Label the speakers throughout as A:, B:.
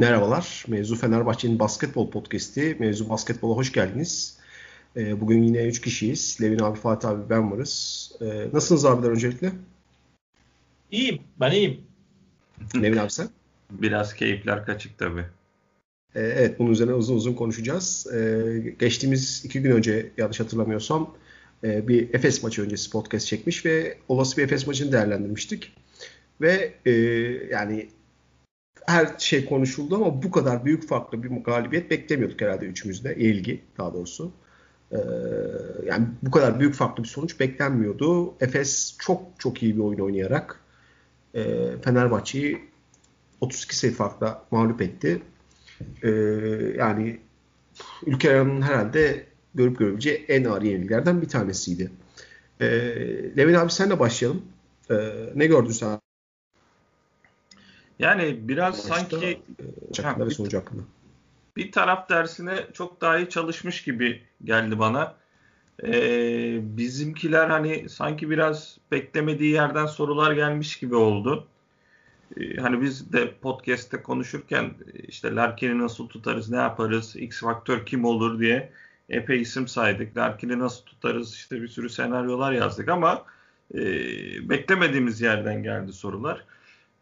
A: Merhabalar. Mevzu Fenerbahçe'nin basketbol podcast'i. Mevzu Basketbol'a hoş geldiniz. Ee, bugün yine 3 kişiyiz. Levin abi, Fatih abi, ben varız. Ee, nasılsınız abiler öncelikle?
B: İyiyim. Ben iyiyim.
A: Levin abi sen?
C: Biraz keyifler kaçık tabii.
A: Ee, evet bunun üzerine uzun uzun konuşacağız. Geçtiğimiz iki gün önce yanlış hatırlamıyorsam e, bir Efes maçı öncesi podcast çekmiş ve olası bir Efes maçını değerlendirmiştik. Ve e, yani her şey konuşuldu ama bu kadar büyük farklı bir galibiyet beklemiyorduk herhalde üçümüzde. ilgi daha doğrusu. Ee, yani bu kadar büyük farklı bir sonuç beklenmiyordu. Efes çok çok iyi bir oyun oynayarak e, Fenerbahçe'yi 32 sayı farkla mağlup etti. E, yani ülke aranın herhalde görüp görebileceği en ağır yenilgilerden bir tanesiydi. E, Levin abi senle başlayalım. E, ne gördün sen?
C: Yani biraz Maçta, sanki
A: ha, ve sonucu hakkında.
C: Bir taraf dersine çok daha iyi çalışmış gibi geldi bana. Ee, bizimkiler hani sanki biraz beklemediği yerden sorular gelmiş gibi oldu. Ee, hani biz de podcast'te konuşurken işte Larkin'i nasıl tutarız, ne yaparız, X faktör kim olur diye epey isim saydık. Larkin'i nasıl tutarız işte bir sürü senaryolar yazdık ama e, beklemediğimiz yerden geldi sorular.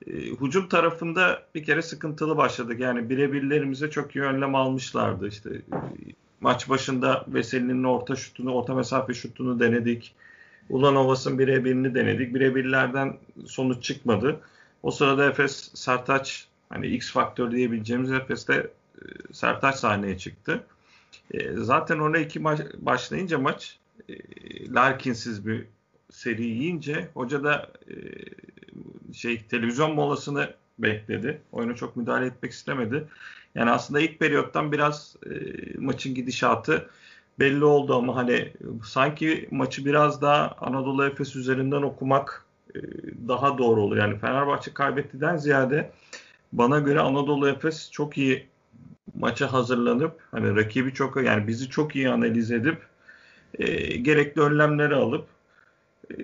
C: E, hücum tarafında bir kere sıkıntılı başladık. Yani birebirlerimize çok iyi almışlardı. İşte e, maç başında Veseli'nin orta şutunu, orta mesafe şutunu denedik. Ulan Ovas'ın birebirini denedik. Birebirlerden sonuç çıkmadı. O sırada Efes Sertaç hani X faktör diyebileceğimiz Efes'te e, Sertaç sahneye çıktı. E, zaten ona iki maç başlayınca maç Larkin'siz bir seri yiyince hoca da şey televizyon molasını bekledi. Oyuna çok müdahale etmek istemedi. Yani aslında ilk periyottan biraz e, maçın gidişatı belli oldu ama hani sanki maçı biraz daha Anadolu Efes üzerinden okumak e, daha doğru olur. Yani Fenerbahçe kaybettiden ziyade bana göre Anadolu Efes çok iyi maça hazırlanıp hani rakibi çok yani bizi çok iyi analiz edip e, gerekli önlemleri alıp e,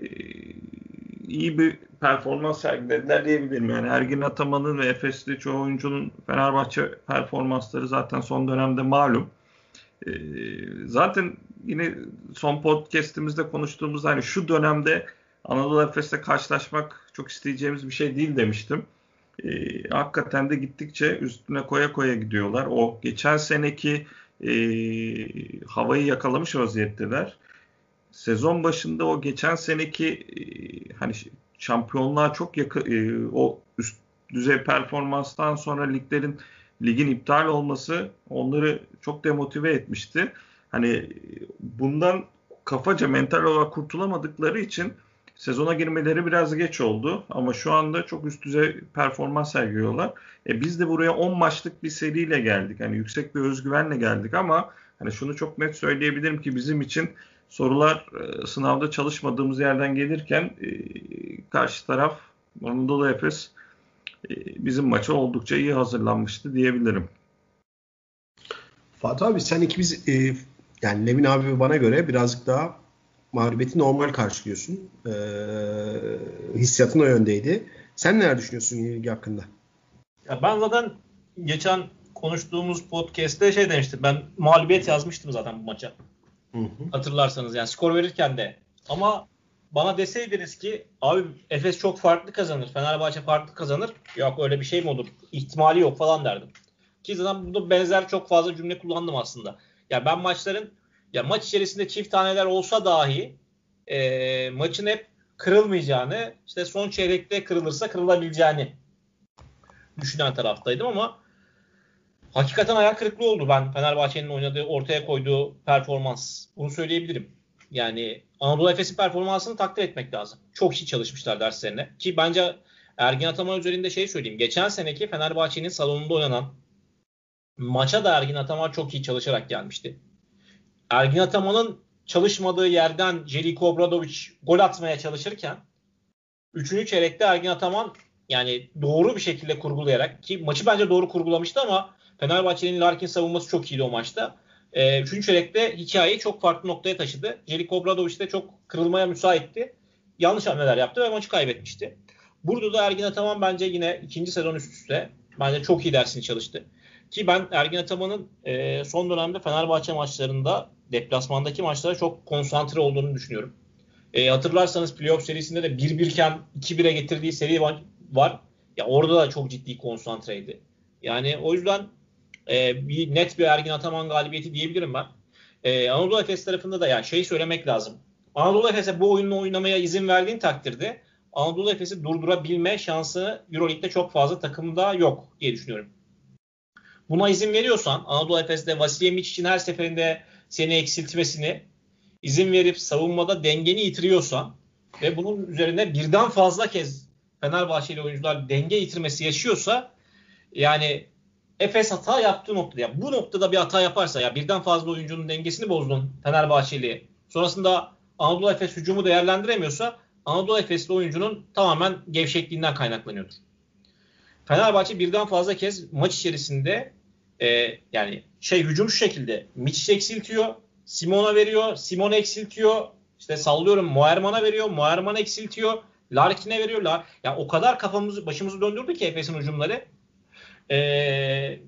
C: iyi bir performans sergilediler diyebilirim. Yani Ergin Ataman'ın ve Efes'li çoğu oyuncunun Fenerbahçe performansları zaten son dönemde malum. E, zaten yine son podcast'imizde konuştuğumuz hani şu dönemde Anadolu Efes'le karşılaşmak çok isteyeceğimiz bir şey değil demiştim. E, hakikaten de gittikçe üstüne koya koya gidiyorlar. O geçen seneki e, havayı yakalamış vaziyetteler sezon başında o geçen seneki e, hani şampiyonluğa çok yakın e, o üst düzey performanstan sonra liglerin ligin iptal olması onları çok demotive etmişti. Hani bundan kafaca mental olarak kurtulamadıkları için sezona girmeleri biraz geç oldu ama şu anda çok üst düzey performans sergiliyorlar. E biz de buraya 10 maçlık bir seriyle geldik. Hani yüksek bir özgüvenle geldik ama hani şunu çok net söyleyebilirim ki bizim için sorular e, sınavda çalışmadığımız yerden gelirken e, karşı taraf Anadolu Efes e, bizim maça oldukça iyi hazırlanmıştı diyebilirim.
A: Fatih abi sen ikimiz e, yani Levin abi ve bana göre birazcık daha mağlubiyeti normal karşılıyorsun. E, hissiyatın o yöndeydi. Sen neler düşünüyorsun ilgi hakkında?
B: Ya ben zaten geçen konuştuğumuz podcast'te şey demiştim. Ben mağlubiyet yazmıştım zaten bu maça. Hı. Hatırlarsanız yani skor verirken de. Ama bana deseydiniz ki abi Efes çok farklı kazanır. Fenerbahçe farklı kazanır. Yok öyle bir şey mi olur? İhtimali yok falan derdim. Ki zaten burada benzer çok fazla cümle kullandım aslında. Ya ben maçların ya maç içerisinde çift taneler olsa dahi e, maçın hep kırılmayacağını işte son çeyrekte kırılırsa kırılabileceğini düşünen taraftaydım ama hakikaten ayak kırıklığı oldu ben Fenerbahçe'nin oynadığı ortaya koyduğu performans. Bunu söyleyebilirim. Yani Anadolu Efes'in performansını takdir etmek lazım. Çok iyi çalışmışlar derslerine. Ki bence Ergin Ataman üzerinde şey söyleyeyim. Geçen seneki Fenerbahçe'nin salonunda oynanan maça da Ergin Ataman çok iyi çalışarak gelmişti. Ergin Ataman'ın çalışmadığı yerden Jeliko Obradovic gol atmaya çalışırken 3. çeyrekte Ergin Ataman yani doğru bir şekilde kurgulayarak ki maçı bence doğru kurgulamıştı ama Fenerbahçe'nin Larkin savunması çok iyiydi o maçta. E, üçüncü çeyrekte hikayeyi çok farklı noktaya taşıdı. Jeliko Obradovic de çok kırılmaya müsaitti. Yanlış hamleler yaptı ve maçı kaybetmişti. Burada da Ergin Ataman bence yine ikinci sezon üst üste Bence çok iyi dersini çalıştı. Ki ben Ergin Ataman'ın e, son dönemde Fenerbahçe maçlarında deplasmandaki maçlara çok konsantre olduğunu düşünüyorum. E, hatırlarsanız playoff serisinde de 1-1 iken 2-1'e getirdiği seri var. Ya orada da çok ciddi konsantreydi. Yani o yüzden e, bir net bir Ergin Ataman galibiyeti diyebilirim ben. E, Anadolu Efes tarafında da yani şey söylemek lazım. Anadolu Efes'e bu oyunu oynamaya izin verdiğin takdirde Anadolu Efes'i durdurabilme şansı Euroleague'de çok fazla takımda yok diye düşünüyorum. Buna izin veriyorsan Anadolu Efes'te Vasilya için her seferinde seni eksiltmesini izin verip savunmada dengeni yitiriyorsan ve bunun üzerine birden fazla kez Fenerbahçeli oyuncular denge yitirmesi yaşıyorsa yani Efes hata yaptığı noktada ya bu noktada bir hata yaparsa ya birden fazla oyuncunun dengesini bozdun Fenerbahçeli. Sonrasında Anadolu Efes hücumu değerlendiremiyorsa Anadolu Efesli oyuncunun tamamen gevşekliğinden kaynaklanıyordur. Fenerbahçe birden fazla kez maç içerisinde e, yani şey hücum şu şekilde Miçic eksiltiyor, Simon'a veriyor, Simon eksiltiyor, işte sallıyorum Moerman'a veriyor, Moerman eksiltiyor, Larkin'e veriyor. Lar yani o kadar kafamızı başımızı döndürdü ki Efes'in hücumları. E,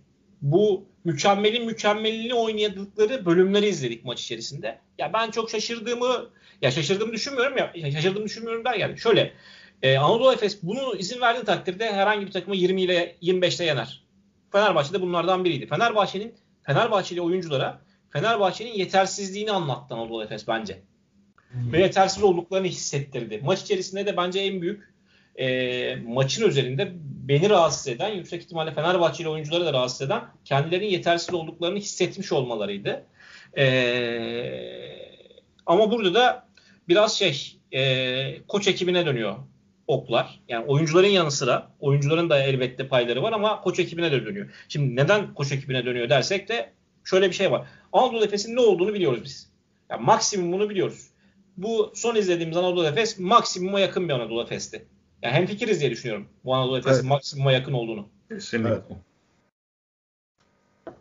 B: bu mükemmelin mükemmelini oynadıkları bölümleri izledik maç içerisinde. Ya ben çok şaşırdığımı ya şaşırdığımı düşünmüyorum ya şaşırdığımı düşünmüyorum der yani. Şöyle e, Anadolu Efes bunu izin verdiği takdirde herhangi bir takımı 20 ile 25 ile yener. Fenerbahçe de bunlardan biriydi. Fenerbahçe'nin Fenerbahçeli oyunculara Fenerbahçe'nin yetersizliğini anlattı Anadolu Efes bence. Hmm. Ve yetersiz olduklarını hissettirdi. Maç içerisinde de bence en büyük e, maçın üzerinde beni rahatsız eden, yüksek ihtimalle Fenerbahçeli oyuncuları da rahatsız eden kendilerinin yetersiz olduklarını hissetmiş olmalarıydı. E, ama burada da biraz şey e, koç ekibine dönüyor oklar. Yani oyuncuların yanı sıra oyuncuların da elbette payları var ama koç ekibine de dönüyor. Şimdi neden koç ekibine dönüyor dersek de şöyle bir şey var. Anadolu Efes'in ne olduğunu biliyoruz biz. Yani maksimumunu biliyoruz. Bu son izlediğimiz Anadolu Efes maksimuma yakın bir Anadolu Efes'ti. Yani hem fikiriz diye düşünüyorum bu Anadolu Efes'in evet. maksimuma yakın olduğunu.
C: Kesinlikle. Evet.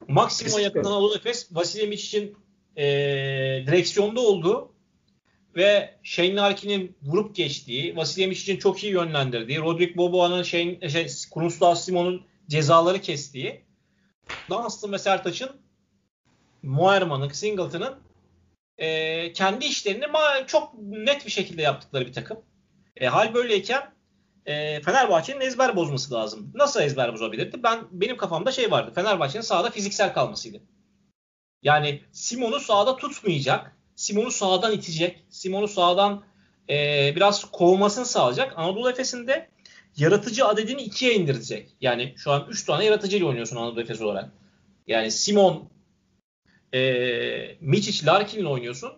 B: Maksimuma yakın Anadolu Efes Vasilya için e, direksiyonda olduğu ve Shane Larkin'in vurup geçtiği, Vasilya için çok iyi yönlendirdiği, Rodrik Boboa'nın Shane, şey, Krunoslav Simon'un cezaları kestiği, Dunstan ve Sertaç'ın Moerman'ın, Singleton'ın e, kendi işlerini çok net bir şekilde yaptıkları bir takım. E, hal böyleyken e, Fenerbahçe'nin ezber bozması lazım. Nasıl ezber bozabilirdi? Ben benim kafamda şey vardı. Fenerbahçe'nin sahada fiziksel kalmasıydı. Yani Simon'u sahada tutmayacak. Simon'u sağdan itecek. Simon'u sağdan e, biraz kovmasını sağlayacak. Anadolu Efes'in de yaratıcı adedini ikiye indirecek. Yani şu an 3 tane yaratıcı ile oynuyorsun Anadolu Efes olarak. Yani Simon, e, Miçic, Larkin ile oynuyorsun.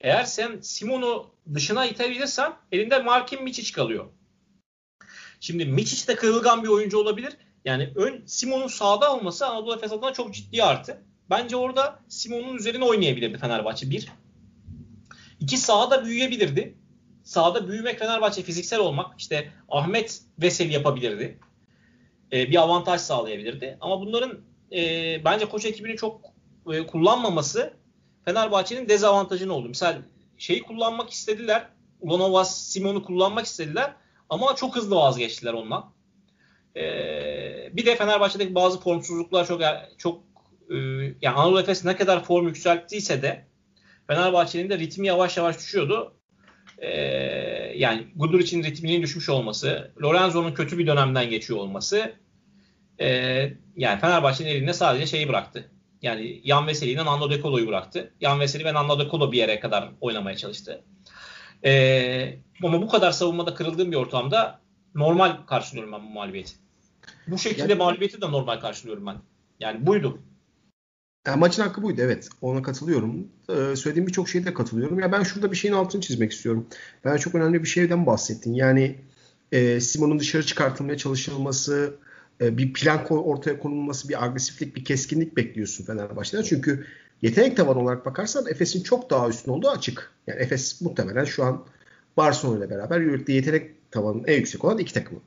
B: Eğer sen Simon'u dışına itebilirsen elinde Markin Miçic kalıyor. Şimdi Miçic de kırılgan bir oyuncu olabilir. Yani ön Simon'un sağda olması Anadolu Efes adına çok ciddi artı. Bence orada Simon'un üzerine oynayabilirdi Fenerbahçe. Bir. İki sahada büyüyebilirdi. Sahada büyümek Fenerbahçe fiziksel olmak. işte Ahmet Veseli yapabilirdi. E, bir avantaj sağlayabilirdi. Ama bunların e, bence koç ekibini çok e, kullanmaması Fenerbahçe'nin dezavantajını oldu. Misal şeyi kullanmak istediler. Ulanovas Simon'u kullanmak istediler. Ama çok hızlı vazgeçtiler ondan. Ee, bir de Fenerbahçe'deki bazı formsuzluklar çok çok e, yani Anadolu Efes ne kadar form yükselttiyse de Fenerbahçe'nin de ritmi yavaş yavaş düşüyordu. Ee, yani Gudur için ritminin düşmüş olması, Lorenzo'nun kötü bir dönemden geçiyor olması e, yani Fenerbahçe'nin elinde sadece şeyi bıraktı. Yani Yan Veseli'den Nando De Colo'yu bıraktı. Yan Veseli ve Nando De Colo bir yere kadar oynamaya çalıştı. Ee, ama bu kadar savunmada kırıldığım bir ortamda normal karşılıyorum ben bu mağlubiyeti. Bu şekilde yani, mağlubiyeti de normal karşılıyorum ben. Yani buydu.
A: Yani maçın hakkı buydu evet. Ona katılıyorum. Ee, söylediğim birçok şeyde katılıyorum. Ya ben şurada bir şeyin altını çizmek istiyorum. Ben çok önemli bir şeyden bahsettin. Yani e, Simon'un dışarı çıkartılmaya çalışılması, e, bir plan ortaya konulması, bir agresiflik, bir keskinlik bekliyorsun Fenerbahçe'den. Çünkü yetenek tavanı olarak bakarsan Efes'in çok daha üstün olduğu açık. Yani Efes muhtemelen şu an Barcelona ile beraber Euroleague'de yetenek tavanının en yüksek olan iki takımı.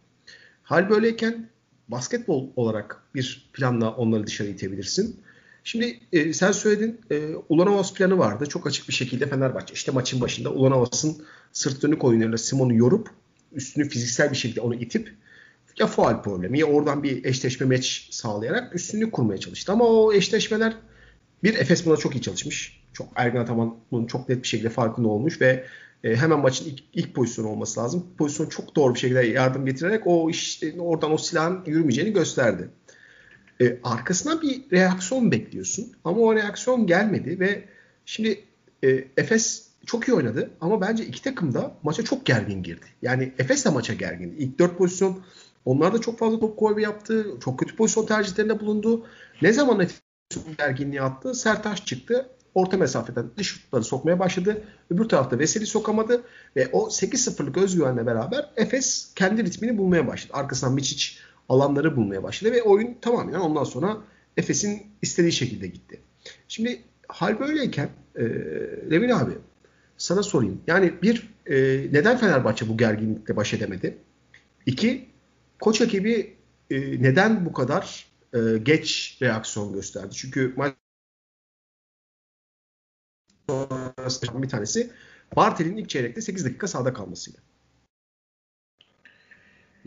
A: Hal böyleyken basketbol olarak bir planla onları dışarı itebilirsin. Şimdi e, sen söyledin e, Ulanovas planı vardı. Çok açık bir şekilde Fenerbahçe işte maçın başında Ulanovas'ın sırt dönük oyunlarıyla Simon'u yorup üstünü fiziksel bir şekilde onu itip ya faal problemi ya oradan bir eşleşme meç sağlayarak üstünlük kurmaya çalıştı. Ama o eşleşmeler bir Efes buna çok iyi çalışmış. Çok Ergin Ataman bunun çok net bir şekilde farkında olmuş ve e, hemen maçın ilk, ilk pozisyonu olması lazım. Pozisyon çok doğru bir şekilde yardım getirerek o iş oradan o silahın yürümeyeceğini gösterdi. E, arkasından bir reaksiyon bekliyorsun ama o reaksiyon gelmedi ve şimdi e, Efes çok iyi oynadı ama bence iki takım da maça çok gergin girdi. Yani Efes de maça gergin. İlk dört pozisyon onlar da çok fazla top kaybı yaptı. Çok kötü pozisyon tercihlerinde bulundu. Ne zaman gerginliği attı? Sertaş çıktı. Orta mesafeden dış şutları sokmaya başladı. Öbür tarafta Veseli sokamadı. Ve o 8-0'lık özgüvenle beraber Efes kendi ritmini bulmaya başladı. Arkasından Miçic alanları bulmaya başladı. Ve oyun tamamen ondan sonra Efes'in istediği şekilde gitti. Şimdi hal böyleyken e, Levin abi sana sorayım. Yani bir e, neden Fenerbahçe bu gerginlikle baş edemedi? İki koç ekibi e, neden bu kadar e, geç reaksiyon gösterdi? Çünkü maç bir tanesi Bartel'in ilk çeyrekte 8 dakika sahada kalmasıydı.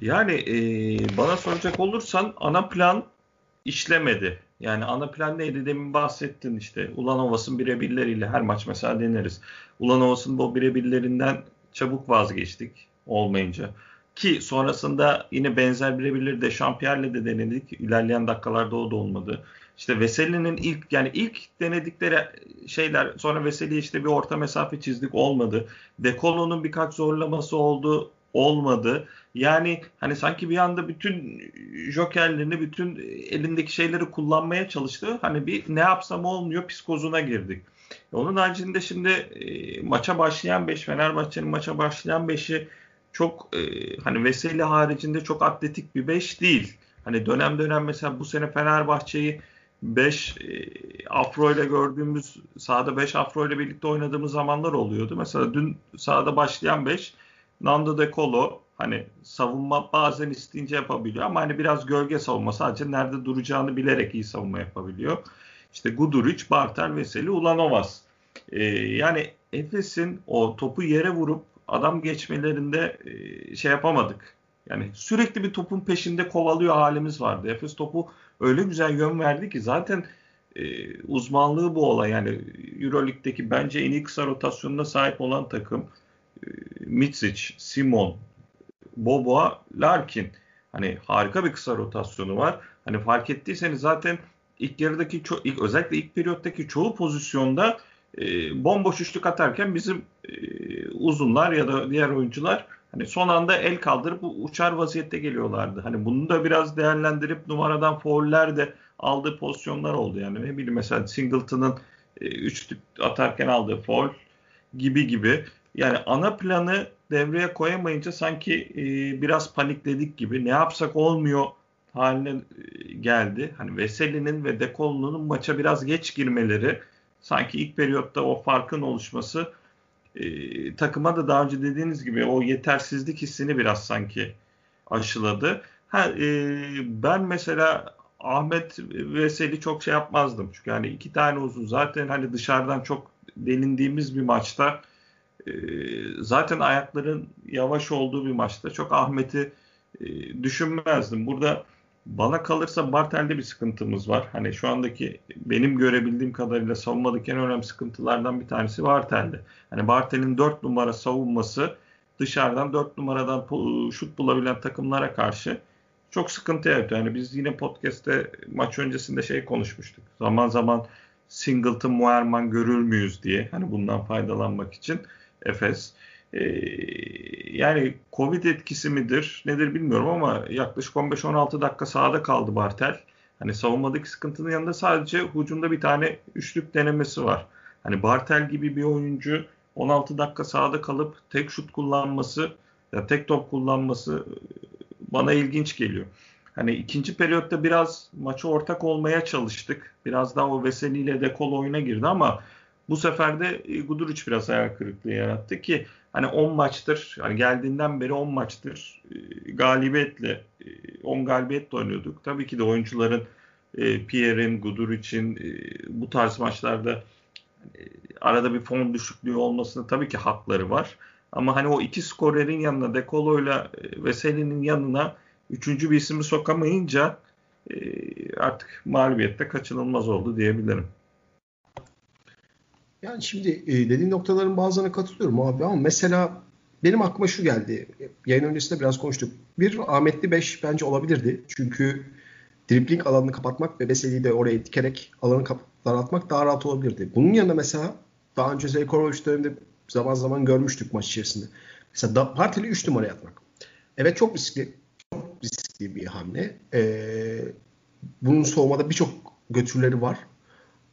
C: Yani e, bana soracak olursan ana plan işlemedi. Yani ana plan neydi demin bahsettin işte. Ulan Ovas'ın birebirleriyle her maç mesela deneriz. Ulan Ovas'ın bu birebirlerinden çabuk vazgeçtik olmayınca. Ki sonrasında yine benzer birebirleri de Şampiyer'le de denedik. İlerleyen dakikalarda o da olmadı. İşte Veseli'nin ilk yani ilk denedikleri şeyler sonra Veseli işte bir orta mesafe çizdik olmadı. Dekolo'nun birkaç zorlaması oldu olmadı. Yani hani sanki bir anda bütün jokerlerini, bütün elindeki şeyleri kullanmaya çalıştı. Hani bir ne yapsam olmuyor psikozuna girdik. Onun haricinde şimdi e, maça başlayan 5 Fenerbahçe'nin maça başlayan 5'i çok e, hani Veseli haricinde çok atletik bir 5 değil. Hani dönem dönem mesela bu sene Fenerbahçe'yi 5 e, Afro ile gördüğümüz sahada 5 Afro ile birlikte oynadığımız zamanlar oluyordu. Mesela dün sahada başlayan 5 Nando De Colo hani savunma bazen isteyince yapabiliyor ama hani biraz gölge savunma sadece nerede duracağını bilerek iyi savunma yapabiliyor. İşte Guduric, Bartel, Veseli, Ulanovas. Ee, yani Efes'in o topu yere vurup adam geçmelerinde e, şey yapamadık. Yani sürekli bir topun peşinde kovalıyor halimiz vardı. Efes topu öyle güzel yön verdi ki zaten e, uzmanlığı bu olay. Yani Euroleague'deki bence en iyi kısa rotasyonuna sahip olan takım. E, Mitsic, Simon, Boboa, Larkin. Hani harika bir kısa rotasyonu var. Hani fark ettiyseniz zaten ilk yarıdaki ço- ilk, özellikle ilk periyottaki çoğu pozisyonda e, bomboş üçlük atarken bizim e, uzunlar ya da diğer oyuncular hani son anda el kaldırıp uçar vaziyette geliyorlardı. Hani bunu da biraz değerlendirip numaradan fauller de aldığı pozisyonlar oldu. Yani ne bileyim mesela Singleton'ın e, üçlük atarken aldığı foul gibi gibi. Yani ana planı devreye koyamayınca sanki e, biraz panikledik gibi. Ne yapsak olmuyor haline e, geldi. Hani Veseli'nin ve Dekolo'nun maça biraz geç girmeleri sanki ilk periyotta o farkın oluşması e, takıma da daha önce dediğiniz gibi o yetersizlik hissini biraz sanki aşıladı. Ha, e, ben mesela Ahmet Veseli çok şey yapmazdım. Çünkü hani iki tane uzun zaten hani dışarıdan çok delindiğimiz bir maçta e, zaten ayakların yavaş olduğu bir maçta çok Ahmet'i e, düşünmezdim. Burada bana kalırsa Bartel'de bir sıkıntımız var. Hani şu andaki benim görebildiğim kadarıyla savunmadaki en önemli sıkıntılardan bir tanesi Bartel'de. Hani Bartel'in 4 numara savunması dışarıdan 4 numaradan şut bulabilen takımlara karşı çok sıkıntı yaratıyor. Yani biz yine podcast'te maç öncesinde şey konuşmuştuk. Zaman zaman Singleton, Muerman görür müyüz diye. Hani bundan faydalanmak için Efes. Ee, yani Covid etkisi midir nedir bilmiyorum ama yaklaşık 15-16 dakika sahada kaldı Bartel. Hani savunmadaki sıkıntının yanında sadece hücumda bir tane üçlük denemesi var. Hani Bartel gibi bir oyuncu 16 dakika sahada kalıp tek şut kullanması ya tek top kullanması bana ilginç geliyor. Hani ikinci periyotta biraz maçı ortak olmaya çalıştık. Biraz daha o Veseli ile Dekol oyuna girdi ama bu sefer de e, Guduric biraz hayal kırıklığı yarattı ki hani 10 maçtır hani geldiğinden beri 10 maçtır e, galibiyetle 10 e, galibiyetle oynuyorduk. Tabii ki de oyuncuların Pierre'in, Guduric'in bu tarz maçlarda arada bir form düşüklüğü olmasına tabii ki hakları var. Ama hani o iki skorerin yanına Dekolo ile Veseli'nin yanına üçüncü bir ismi sokamayınca e, artık mağlubiyette kaçınılmaz oldu diyebilirim.
A: Yani şimdi e, dediğin noktaların bazılarına katılıyorum abi ama mesela benim aklıma şu geldi. Yayın öncesinde biraz konuştuk. Bir Ahmetli 5 bence olabilirdi. Çünkü dribbling alanını kapatmak ve Veseli'yi de oraya dikerek alanı daraltmak daha rahat olabilirdi. Bunun yanında mesela daha önce Zeljkovic döneminde zaman zaman görmüştük maç içerisinde. Mesela da, Partili 3 numara atmak. Evet çok riskli. Çok riskli bir hamle. Ee, bunun soğumada birçok götürleri var.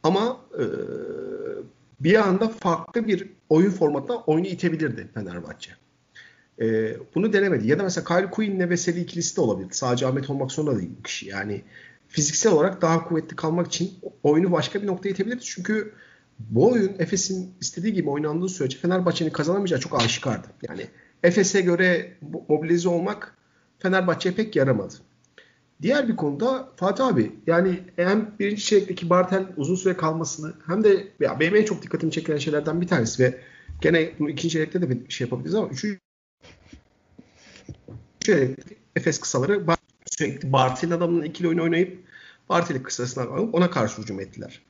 A: Ama e, bir anda farklı bir oyun formatına oyunu itebilirdi Fenerbahçe. E, bunu denemedi. Ya da mesela Kyle Quinn'le Veseli ikilisi de olabilir. Sadece Ahmet olmak zorunda değil bu kişi. Yani fiziksel olarak daha kuvvetli kalmak için oyunu başka bir noktaya itebilirdi. Çünkü bu oyun Efes'in istediği gibi oynandığı sürece Fenerbahçe'nin kazanamayacağı çok aşikardı. Yani Efes'e göre mobilize olmak Fenerbahçe'ye pek yaramadı. Diğer bir konuda Fatih abi yani hem birinci çeyrekteki Bartel uzun süre kalmasını hem de ya benim en çok dikkatimi çeken şeylerden bir tanesi ve gene bunu ikinci çeyrekte de bir şey yapabiliriz ama üçüncü çeyrekte Efes kısaları sürekli Bartel'in adamının ikili oyunu oynayıp Bartel'i kısasına alıp ona karşı hücum ettiler.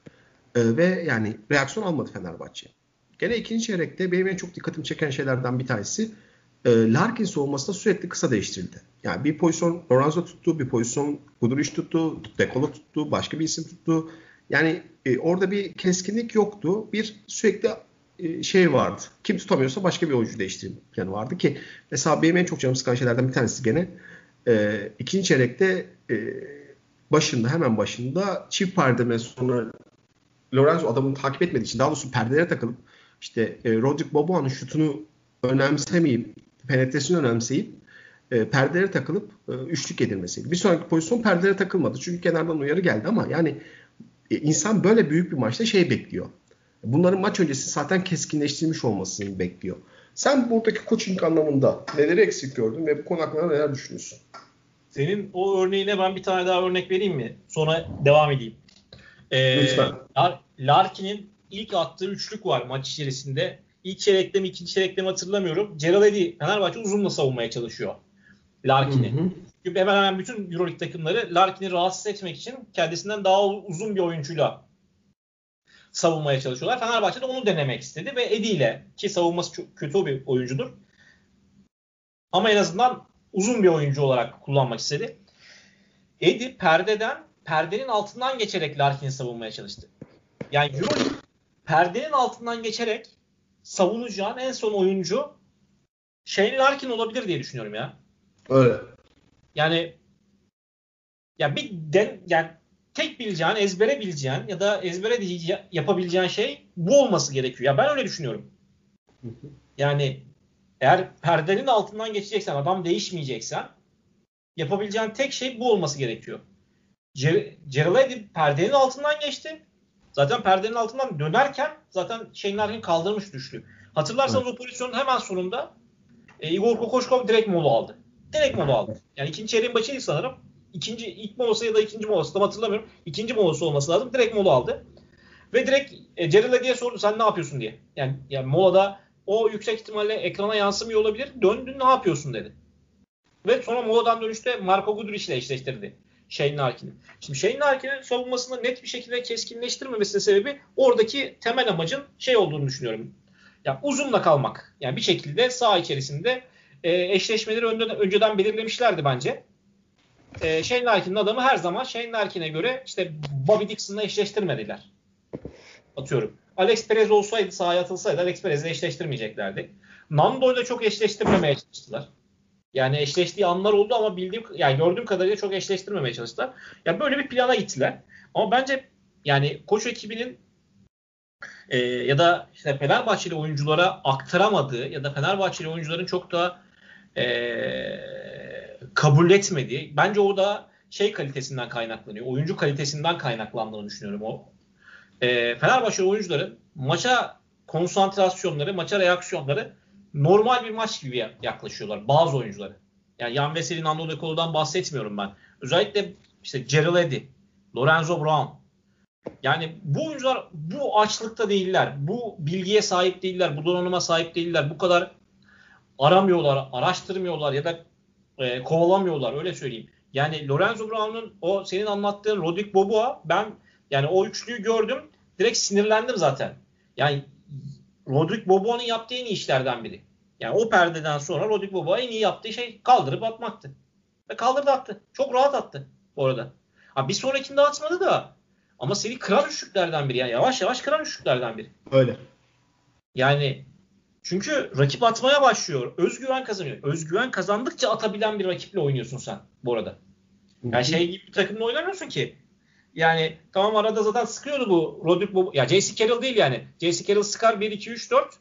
A: Ee, ve yani reaksiyon almadı Fenerbahçe. Gene ikinci çeyrekte benim en çok dikkatimi çeken şeylerden bir tanesi e, Larkin savunmasında sürekli kısa değiştirildi. Yani bir pozisyon Lorenzo tuttu, bir pozisyon Guduric tuttu, Dekolo tuttu, başka bir isim tuttu. Yani e, orada bir keskinlik yoktu. Bir sürekli e, şey vardı. Kim tutamıyorsa başka bir oyuncu değiştirme planı vardı ki mesela benim en çok canım sıkan şeylerden bir tanesi gene e, ikinci çeyrekte e, başında hemen başında çift perdeme sonra Lorenzo adamını takip etmediği için daha doğrusu perdelere takılıp işte e, Rodrik Boboa'nın şutunu önemsemeyip penetresini önemseyip e, perdelere takılıp e, üçlük edilmesiydi. Bir sonraki pozisyon perdelere takılmadı. Çünkü kenardan uyarı geldi ama yani e, insan böyle büyük bir maçta şey bekliyor. Bunların maç öncesi zaten keskinleştirilmiş olmasını bekliyor. Sen buradaki coaching anlamında neleri eksik gördün ve bu konu hakkında neler düşünüyorsun?
B: Senin o örneğine ben bir tane daha örnek vereyim mi? Sonra devam edeyim.
A: Ee, Lütfen.
B: Larkin'in ilk attığı üçlük var maç içerisinde. İlk çeyrekte mi ikinci çeyrekte mi hatırlamıyorum. Gerald Eddy Fenerbahçe uzunla savunmaya çalışıyor. Larkin'i. Çünkü hemen hemen bütün Euroleague takımları Larkin'i rahatsız etmek için kendisinden daha uzun bir oyuncuyla savunmaya çalışıyorlar. Fenerbahçe de onu denemek istedi ve Edi ile ki savunması çok kötü bir oyuncudur. Ama en azından uzun bir oyuncu olarak kullanmak istedi. Edi perdeden perdenin altından geçerek Larkin'i savunmaya çalıştı. Yani Euroleague perdenin altından geçerek savunacağın en son oyuncu Shane Larkin olabilir diye düşünüyorum ya.
A: Öyle.
B: Yani ya bir den, yani tek bileceğin, ezbere bileceğin ya da ezbere yapabileceğin şey bu olması gerekiyor. Ya ben öyle düşünüyorum. Yani eğer perdenin altından geçeceksen, adam değişmeyeceksen yapabileceğin tek şey bu olması gerekiyor. Gerald perdenin altından geçti. Zaten perdenin altından dönerken zaten Shane Larkin kaldırmış düştü. Hatırlarsanız evet. o pozisyonun hemen sonunda e, Igor Kokoşkov direkt mola aldı. Direkt mola aldı. Yani ikinci çeyreğin başıydı sanırım. İkinci, ilk molası ya da ikinci molası tam hatırlamıyorum. İkinci molası olması lazım. Direkt mola aldı. Ve direkt e, Ceril'e diye sordu sen ne yapıyorsun diye. Yani, yani molada o yüksek ihtimalle ekrana yansımıyor olabilir. Döndün ne yapıyorsun dedi. Ve sonra moladan dönüşte Marco Guduric ile eşleştirdi. Shane Larkin'in. Şimdi Shane Larkin'in savunmasını net bir şekilde keskinleştirmemesinin sebebi oradaki temel amacın şey olduğunu düşünüyorum. Yani uzunla kalmak. Yani bir şekilde saha içerisinde e, eşleşmeleri önceden, önceden belirlemişlerdi bence. E, Shane Larkin'in adamı her zaman Shane Larkin'e göre işte Bobby Dixon'la eşleştirmediler. Atıyorum. Alex Perez olsaydı sahaya atılsaydı Alex Perez'le eşleştirmeyeceklerdi. Nando ile çok eşleştirmemeye çalıştılar. Yani eşleştiği anlar oldu ama bildiğim yani gördüğüm kadarıyla çok eşleştirmemeye çalıştılar. Yani böyle bir plana gittiler. Ama bence yani koç ekibinin e, ya da işte Fenerbahçeli oyunculara aktaramadığı ya da Fenerbahçeli oyuncuların çok da e, kabul etmediği bence orada şey kalitesinden kaynaklanıyor. Oyuncu kalitesinden kaynaklandığını düşünüyorum o. E, Fenerbahçe oyuncuların maça konsantrasyonları, maça reaksiyonları normal bir maç gibi yaklaşıyorlar bazı oyuncuları. Yani Yan Veseli, Nando De Colo'dan bahsetmiyorum ben. Özellikle işte Gerald Eddy, Lorenzo Brown. Yani bu oyuncular bu açlıkta değiller. Bu bilgiye sahip değiller. Bu donanıma sahip değiller. Bu kadar aramıyorlar, araştırmıyorlar ya da e, kovalamıyorlar öyle söyleyeyim. Yani Lorenzo Brown'un o senin anlattığın Rodrik Boboa ben yani o üçlüyü gördüm direkt sinirlendim zaten. Yani Rodrik Boboa'nın yaptığı en iyi işlerden biri. Yani o perdeden sonra Rodrik Boboa en iyi yaptığı şey kaldırıp atmaktı. Ve kaldırdı attı. Çok rahat attı bu arada. Ha, bir sonrakinde atmadı da ama seni kıran üçlüklerden biri. Yani yavaş yavaş kıran üçlüklerden biri.
A: Öyle.
B: Yani çünkü rakip atmaya başlıyor. Özgüven kazanıyor. Özgüven kazandıkça atabilen bir rakiple oynuyorsun sen bu arada. Yani şey gibi bir takımla oynamıyorsun ki. Yani tamam arada zaten sıkıyordu bu Rodrik bu ya J.C. Carroll değil yani. J.C. Carroll sıkar 1 2 3 4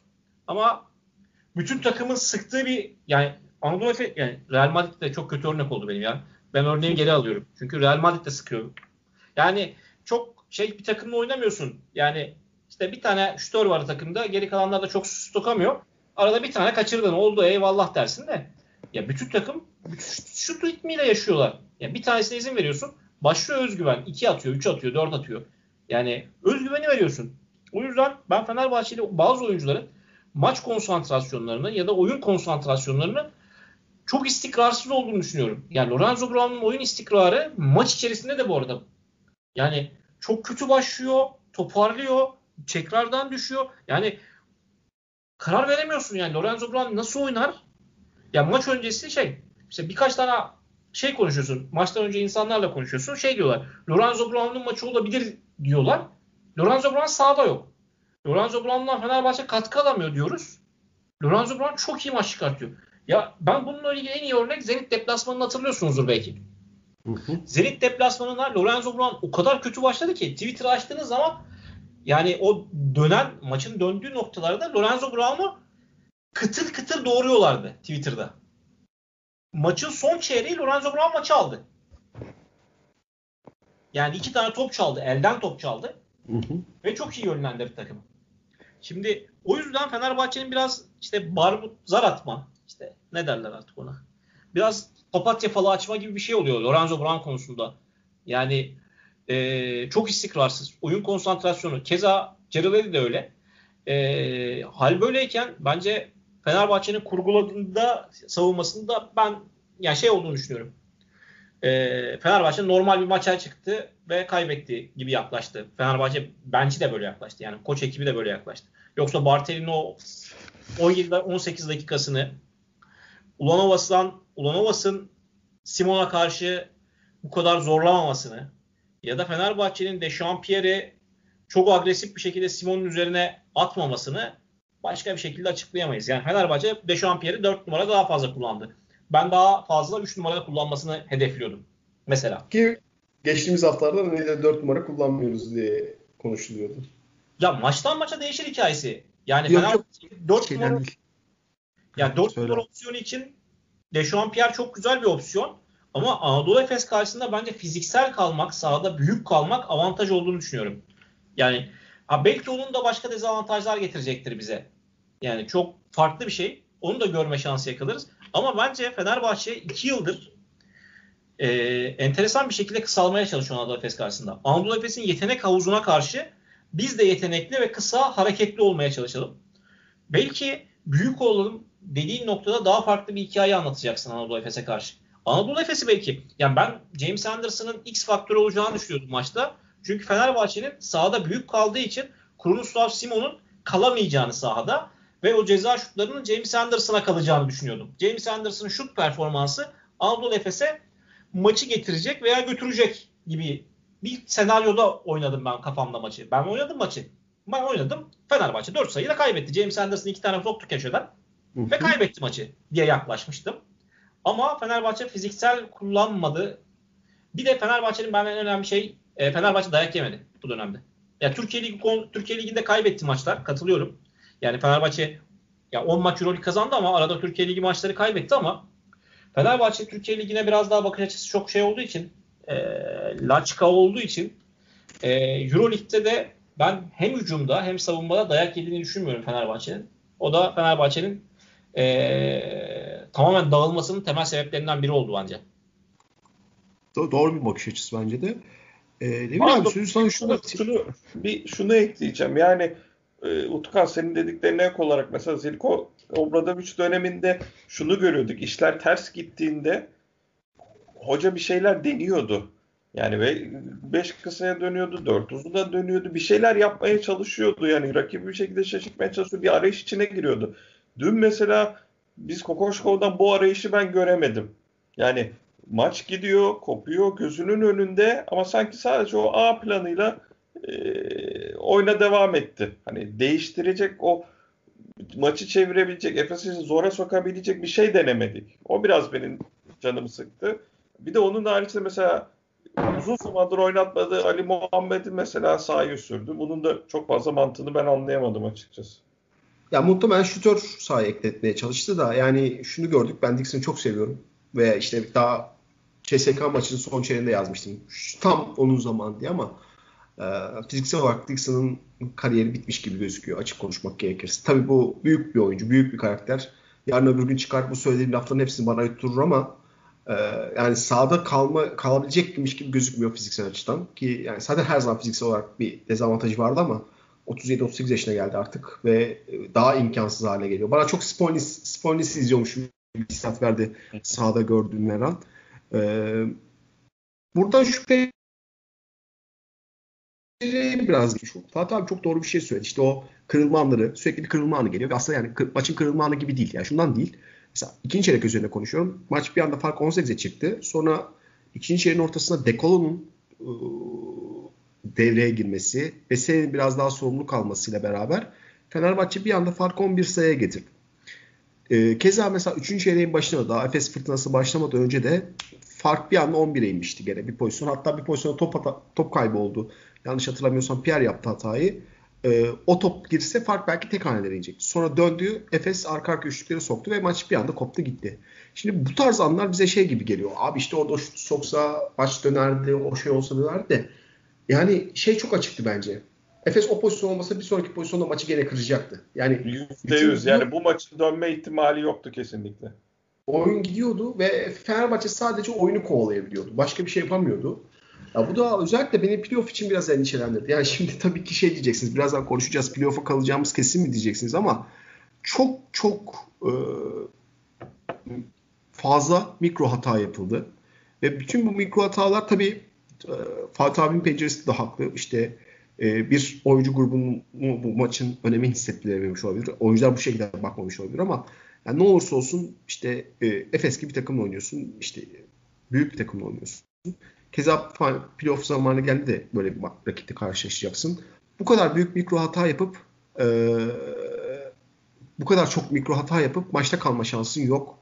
B: ama bütün takımın sıktığı bir yani Anadolu Efe yani Real Madrid de çok kötü örnek oldu benim ya. Ben örneği geri alıyorum. Çünkü Real Madrid de sıkıyor. Yani çok şey bir takımla oynamıyorsun. Yani işte bir tane şutör var takımda. Geri kalanlar da çok stokamıyor. Arada bir tane kaçırdın. Oldu eyvallah dersin de. Ya bütün takım şut ritmiyle yaşıyorlar. Ya bir tanesine izin veriyorsun. Başlıyor özgüven. 2 atıyor, 3 atıyor, 4 atıyor. Yani özgüveni veriyorsun. O yüzden ben Fenerbahçeli bazı oyuncuların maç konsantrasyonlarını ya da oyun konsantrasyonlarını çok istikrarsız olduğunu düşünüyorum. Yani Lorenzo Brown'un oyun istikrarı maç içerisinde de bu arada. Yani çok kötü başlıyor, toparlıyor, tekrardan düşüyor. Yani karar veremiyorsun yani Lorenzo Brown nasıl oynar? Ya maç öncesi şey işte birkaç tane şey konuşuyorsun. Maçtan önce insanlarla konuşuyorsun. Şey diyorlar. Lorenzo Brown'un maçı olabilir diyorlar. Lorenzo Brown sahada yok. Lorenzo Brown'dan Fenerbahçe katkı alamıyor diyoruz. Lorenzo Brown çok iyi maç çıkartıyor. Ya ben bununla ilgili en iyi örnek Zenit deplasmanını hatırlıyorsunuzdur belki. Hı hı. Zenit deplasmanına Lorenzo Brown o kadar kötü başladı ki Twitter açtığınız zaman yani o dönen maçın döndüğü noktalarda Lorenzo Brown'u kıtır kıtır doğruyorlardı Twitter'da. Maçın son çeyreği Lorenzo Brown maçı aldı. Yani iki tane top çaldı. Elden top çaldı. Hı hı. Ve çok iyi yönlendirdi takımı. Şimdi o yüzden Fenerbahçe'nin biraz işte barbut zar atma işte ne derler artık ona. Biraz papatya falı açma gibi bir şey oluyor Lorenzo Brown konusunda. Yani e, çok istikrarsız. Oyun konsantrasyonu. Keza Cerrelli de öyle. E, hal böyleyken bence Fenerbahçe'nin kurguladığında savunmasında ben yani şey olduğunu düşünüyorum. E, Fenerbahçe normal bir maça çıktı ve kaybetti gibi yaklaştı. Fenerbahçe bench'i de böyle yaklaştı. Yani koç ekibi de böyle yaklaştı. Yoksa Bartel'in o 17 18 dakikasını Ulanovas'tan Ulanovas'ın Simon'a karşı bu kadar zorlamamasını ya da Fenerbahçe'nin de Champierre'i çok agresif bir şekilde Simon'un üzerine atmamasını başka bir şekilde açıklayamayız. Yani Fenerbahçe Dechampierre'i 4 numara daha fazla kullandı. Ben daha fazla 3 numarada kullanmasını hedefliyordum. Mesela.
A: Ki geçtiğimiz haftalarda ne de 4 numara kullanmıyoruz diye konuşuluyordu.
B: Ya maçtan maça değişir hikayesi. Yani yok, Fenerbahçe 4 numara değil. Yani 4 numara opsiyonu için Dechampierre çok güzel bir opsiyon. Ama Anadolu Efes karşısında bence fiziksel kalmak, sahada büyük kalmak avantaj olduğunu düşünüyorum. Yani ha belki onun da başka dezavantajlar getirecektir bize. Yani çok farklı bir şey. Onu da görme şansı yakalarız. Ama bence Fenerbahçe 2 yıldır e, enteresan bir şekilde kısalmaya çalışıyor Anadolu Efes karşısında. Anadolu Efes'in yetenek havuzuna karşı biz de yetenekli ve kısa hareketli olmaya çalışalım. Belki büyük olalım dediğin noktada daha farklı bir hikaye anlatacaksın Anadolu Efes'e karşı. Anadolu Efes'i belki. Yani ben James Anderson'ın X faktörü olacağını düşünüyordum maçta. Çünkü Fenerbahçe'nin sahada büyük kaldığı için Krunoslav Simon'un kalamayacağını sahada ve o ceza şutlarının James Anderson'a kalacağını düşünüyordum. James Anderson'ın şut performansı Anadolu Efes'e maçı getirecek veya götürecek gibi bir senaryoda oynadım ben kafamda maçı. Ben oynadım maçı. Ben oynadım. Fenerbahçe 4 sayıyla kaybetti. James Anderson 2 tane soktu köşeden ve kaybetti maçı diye yaklaşmıştım. Ama Fenerbahçe fiziksel kullanmadı. Bir de Fenerbahçe'nin benden en önemli şey e, Fenerbahçe dayak yemedi bu dönemde. Ya Türkiye Ligi Türkiye Ligi'nde kaybetti maçlar. Katılıyorum. Yani Fenerbahçe ya 10 maç Euroleague kazandı ama arada Türkiye Ligi maçları kaybetti ama Fenerbahçe Türkiye Ligi'ne biraz daha bakış açısı çok şey olduğu için e, laçka olduğu için e, Euroleague'de de ben hem hücumda hem savunmada dayak yediğini düşünmüyorum Fenerbahçe'nin. O da Fenerbahçe'nin e, tamamen dağılmasının temel sebeplerinden biri oldu bence.
A: Doğru bir bakış açısı bence de. Ee, ne bileyim sözü sana
C: şunu, bir şunu ekleyeceğim. Yani e, Utkan senin dediklerine ek olarak mesela Zeliko Obradoviç döneminde şunu görüyorduk. İşler ters gittiğinde hoca bir şeyler deniyordu. Yani ve 5 kısaya dönüyordu, 4 uzuna dönüyordu. Bir şeyler yapmaya çalışıyordu. Yani rakibi bir şekilde şaşırtmaya çalışıyordu. Bir arayış içine giriyordu. Dün mesela biz Kokoşkov'dan bu arayışı ben göremedim. Yani maç gidiyor, kopuyor gözünün önünde ama sanki sadece o A planıyla oyuna devam etti. Hani değiştirecek o maçı çevirebilecek, Efes'i zora sokabilecek bir şey denemedik. O biraz benim canımı sıktı. Bir de onun haricinde mesela uzun zamandır oynatmadığı Ali Muhammed'i mesela sahaya sürdü. Bunun da çok fazla mantığını ben anlayamadım açıkçası.
A: Ya muhtemelen şutör sahaya ekletmeye çalıştı da yani şunu gördük. Ben Dixon'ı çok seviyorum. Ve işte daha CSK maçının son çeyreğinde yazmıştım. Tam onun zamanı diye ama e, fiziksel olarak Dixon'ın kariyeri bitmiş gibi gözüküyor açık konuşmak gerekirse. Tabii bu büyük bir oyuncu, büyük bir karakter. Yarın öbür gün çıkar bu söylediğim lafların hepsini bana yutturur ama e, yani sahada kalma kalabilecekmiş gibi gözükmüyor fiziksel açıdan ki yani zaten her zaman fiziksel olarak bir dezavantajı vardı ama 37-38 yaşına geldi artık ve daha imkansız hale geliyor. Bana çok Sponis, Sponis izliyormuş bir hissiyat verdi sahada gördüğüm her an. Ee, buradan şüphe biraz geçiyor. Fatih abi çok doğru bir şey söyledi. İşte o kırılma anları sürekli bir kırılma anı geliyor. Aslında yani maçın kırılma anı gibi değil. Yani şundan değil. Mesela ikinci çeyrek üzerine konuşuyorum. Maç bir anda fark 18'e çıktı. Sonra ikinci çeyreğin ortasında Dekolo'nun ıı, devreye girmesi ve senin biraz daha sorumluluk almasıyla beraber Fenerbahçe bir anda fark 11 sayıya getirdi. E, keza mesela 3. çeyreğin başında da Efes fırtınası başlamadan önce de fark bir anda 11'e inmişti gene bir pozisyon. Hatta bir pozisyonda top, top kaybı oldu. Yanlış hatırlamıyorsam Pierre yaptı hatayı. E, o top girse fark belki tek hanelere inecekti. Sonra döndü Efes arka arka üçlükleri soktu ve maç bir anda koptu gitti. Şimdi bu tarz anlar bize şey gibi geliyor. Abi işte orada şut soksa maç dönerdi, o şey olsa dönerdi de. Yani şey çok açıktı bence. Efes o pozisyon olmasa bir sonraki pozisyonda maçı gene kıracaktı. Yani
C: %100 yani bu maçın dönme ihtimali yoktu kesinlikle.
A: Oyun gidiyordu ve Fenerbahçe sadece oyunu kovalayabiliyordu. Başka bir şey yapamıyordu. Ya bu da özellikle beni playoff için biraz endişelendirdi. Yani şimdi tabii ki şey diyeceksiniz. Birazdan konuşacağız. Playoff'a kalacağımız kesin mi diyeceksiniz ama çok çok e, fazla mikro hata yapıldı. Ve bütün bu mikro hatalar tabii e, Fatih abinin penceresi de haklı. İşte e, bir oyuncu grubunun bu maçın önemini hissettirememiş olabilir. Oyuncular bu şekilde bakmamış olabilir ama yani ne olursa olsun işte e, Efes gibi bir takımla oynuyorsun. İşte büyük bir takımla oynuyorsun. Keza playoff zamanı geldi de böyle bir rakiple karşılaşacaksın. Bu kadar büyük mikro hata yapıp e, bu kadar çok mikro hata yapıp maçta kalma şansın yok.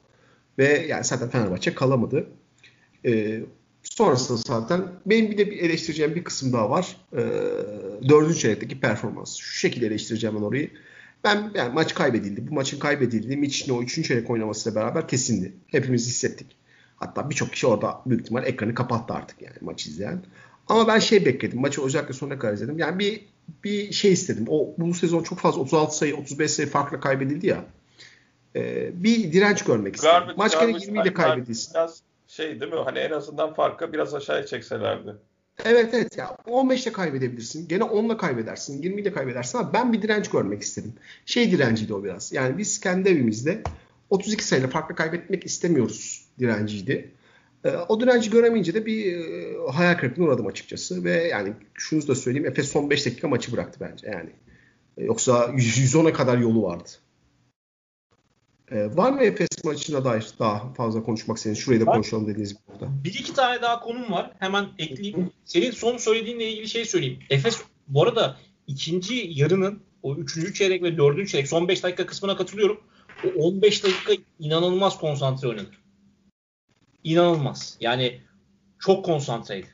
A: Ve yani zaten Fenerbahçe kalamadı. E, Sonrasında zaten benim bir de bir eleştireceğim bir kısım daha var. Ee, dördüncü çeyrekteki performans. Şu şekilde eleştireceğim ben orayı. Ben yani maç kaybedildi. Bu maçın kaybedildiği Mitch'in o üçüncü çeyrek oynamasıyla beraber kesindi. Hepimiz hissettik. Hatta birçok kişi orada büyük ihtimal ekranı kapattı artık yani maç izleyen. Ama ben şey bekledim. Maçı özellikle sonuna kadar izledim. Yani bir bir şey istedim. O bu sezon çok fazla 36 sayı, 35 sayı farkla kaybedildi ya. E, bir direnç görmek istedim. Garbage, Maç gene 20 ile kaybedilsin. Biraz
C: şey değil mi? Hani en azından farkı biraz aşağıya çekselerdi.
A: Evet evet ya 15'te kaybedebilirsin. Gene 10'la kaybedersin. 20 ile kaybedersin ama ben bir direnç görmek istedim. Şey direnciydi o biraz. Yani biz kendi evimizde 32 sayıyla farklı kaybetmek istemiyoruz direnciydi. E, o direnci göremeyince de bir e, hayal kırıklığına uğradım açıkçası. Ve yani şunu da söyleyeyim Efes son 5 dakika maçı bıraktı bence yani. E, yoksa 110'a kadar yolu vardı. Ee, var mı Efes maçına dair daha fazla konuşmak istediğiniz? Şurayı da konuşalım dediğiniz gibi burada.
B: Bir iki tane daha konum var. Hemen ekleyeyim. Senin son söylediğinle ilgili şey söyleyeyim. Efes bu arada ikinci yarının o üçüncü çeyrek ve dördüncü çeyrek son beş dakika kısmına katılıyorum. O 15 dakika inanılmaz konsantre oynadı. İnanılmaz. Yani çok konsantreydi.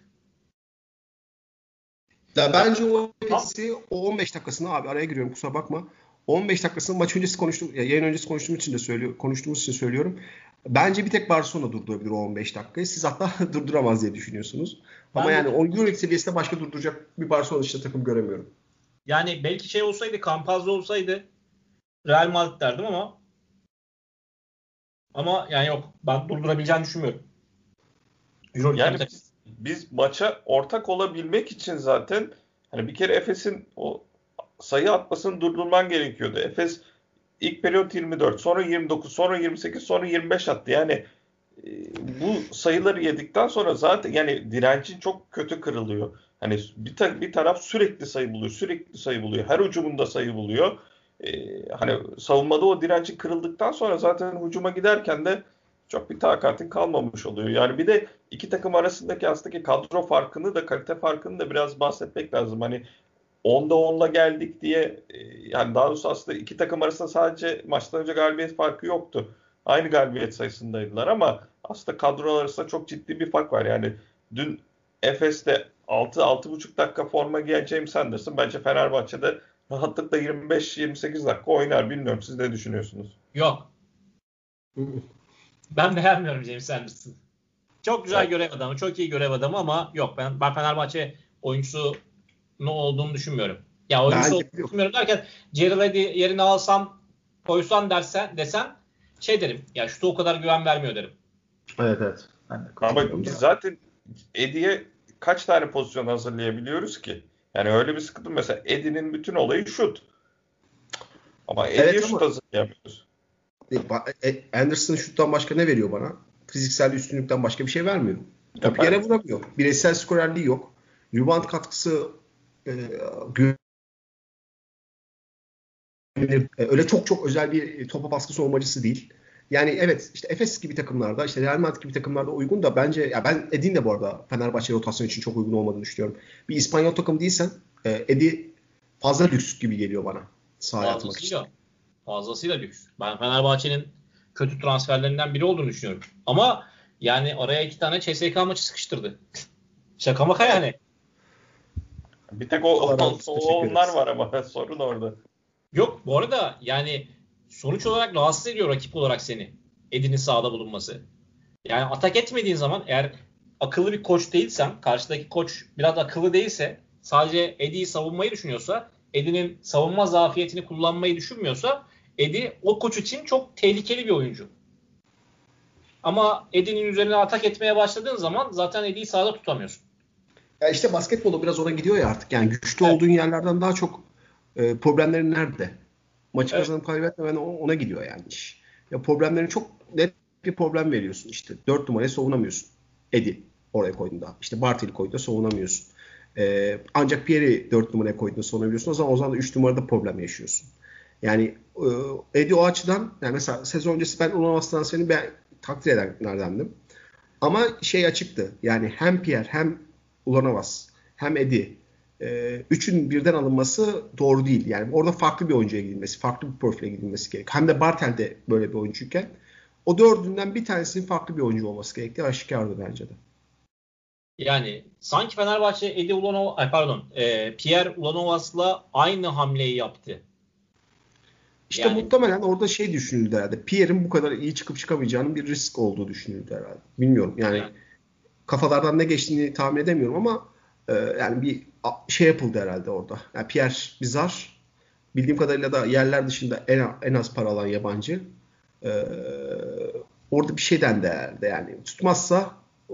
A: Ya bence o Efes'i o 15 dakikasını abi araya giriyorum kusura bakma. 15 dakikasını maç öncesi konuştum, yayın öncesi konuştuğum için de söylüyor, konuştuğumuz için söylüyorum. Bence bir tek Barcelona durdurabilir o 15 dakikayı. Siz hatta durduramaz diye düşünüyorsunuz. Ama ben yani o Euroleague seviyesinde başka durduracak bir Barcelona işte takım göremiyorum.
B: Yani belki şey olsaydı, Campazzo olsaydı Real Madrid derdim ama ama yani yok. Ben durdurabileceğini düşünmüyorum.
C: Euroleague yani biz, biz maça ortak olabilmek için zaten hani bir kere Efes'in o sayı atmasını durdurman gerekiyordu. Efes ilk periyot 24, sonra 29, sonra 28, sonra 25 attı. Yani e, bu sayıları yedikten sonra zaten yani direncin çok kötü kırılıyor. Hani bir, ta- bir taraf sürekli sayı buluyor, sürekli sayı buluyor. Her hücumunda sayı buluyor. Ee, hani savunmada o direnci kırıldıktan sonra zaten hücuma giderken de çok bir takatin kalmamış oluyor. Yani bir de iki takım arasındaki aslında kadro farkını da kalite farkını da biraz bahsetmek lazım. Hani 10'da 10'la geldik diye e, yani daha doğrusu aslında iki takım arasında sadece maçtan önce galibiyet farkı yoktu. Aynı galibiyet sayısındaydılar ama aslında kadrolar arasında çok ciddi bir fark var. Yani dün Efes'te 6-6,5 dakika forma giyen James Anderson bence Fenerbahçe'de rahatlıkla 25-28 dakika oynar. Bilmiyorum siz ne düşünüyorsunuz?
B: Yok. ben beğenmiyorum James Anderson. Çok güzel evet. görev adamı, çok iyi görev adamı ama yok ben, ben Fenerbahçe oyuncusu ne olduğunu düşünmüyorum. Ya oyuncusu olduğunu düşünmüyorum derken Gerald yerine alsam koysan dersen desen şey derim. Ya şutu o kadar güven vermiyor derim.
A: Evet evet.
C: Ama biz zaten Eddie'ye kaç tane pozisyon hazırlayabiliyoruz ki? Yani öyle bir sıkıntı mesela Eddie'nin bütün olayı şut. Ama Eddie'ye evet, şut hazırlayamıyoruz.
A: E, e, Anderson şuttan başka ne veriyor bana? Fiziksel üstünlükten başka bir şey vermiyor. Topu yere vuramıyor. Bireysel skorerliği yok. Rebound katkısı e, e, öyle çok çok özel bir topa baskı savunmacısı değil. Yani evet işte Efes gibi takımlarda işte Real Madrid gibi takımlarda uygun da bence ya ben Edin de bu arada Fenerbahçe rotasyon için çok uygun olmadığını düşünüyorum. Bir İspanyol takım değilsen e, Edi fazla lüks gibi geliyor bana sahaya atmak için.
B: Fazlasıyla lüks. Ben Fenerbahçe'nin kötü transferlerinden biri olduğunu düşünüyorum. Ama yani araya iki tane CSK maçı sıkıştırdı. Şaka maka yani.
C: Bir tek o, o, o onlar var ama sorun orada.
B: Yok bu arada yani sonuç olarak rahatsız ediyor rakip olarak seni. Edin'in sahada bulunması. Yani atak etmediğin zaman eğer akıllı bir koç değilsen, karşıdaki koç biraz akıllı değilse, sadece Eddie'yi savunmayı düşünüyorsa, Eddie'nin savunma zafiyetini kullanmayı düşünmüyorsa, Eddie o koç için çok tehlikeli bir oyuncu. Ama Eddie'nin üzerine atak etmeye başladığın zaman zaten Eddie'yi sahada tutamıyorsun.
A: Ya işte basketbolu biraz ona gidiyor ya artık. Yani güçlü evet. olduğun yerlerden daha çok e, problemlerin nerede? Maçı evet. kazanıp kaybetmemen ona gidiyor yani iş. Ya problemlerin çok net bir problem veriyorsun işte. Dört numarayı savunamıyorsun. Edi oraya koyduğunda. İşte Bartel'i koyduğunda savunamıyorsun. Ee, ancak Pierre'i dört numaraya koyduğunda savunabiliyorsun. O zaman o zaman da üç numarada problem yaşıyorsun. Yani e, Edi o açıdan yani mesela sezon öncesi ben Ulanovas transferini ben takdir edenlerdendim. Ama şey açıktı. Yani hem Pierre hem Ulanovas hem Edi e, üçün birden alınması doğru değil. Yani orada farklı bir oyuncuya gidilmesi, farklı bir profile gidilmesi gerek. Hem de Bartel de böyle bir oyuncuyken o dördünden bir tanesinin farklı bir oyuncu olması gerektiği aşikardı bence de.
B: Yani sanki Fenerbahçe Edi Ulanov, ay pardon, e, Pierre Ulanovas'la aynı hamleyi yaptı.
A: İşte yani, muhtemelen orada şey düşünüldü herhalde. Pierre'in bu kadar iyi çıkıp çıkamayacağının bir risk olduğu düşünüldü herhalde. Bilmiyorum yani, yani. kafalardan ne geçtiğini tahmin edemiyorum ama e, yani bir şey yapıldı herhalde orada. Yani Pierre Bizar bildiğim kadarıyla da yerler dışında en, en az para alan yabancı. Ee, orada bir şeyden de herhalde yani. Tutmazsa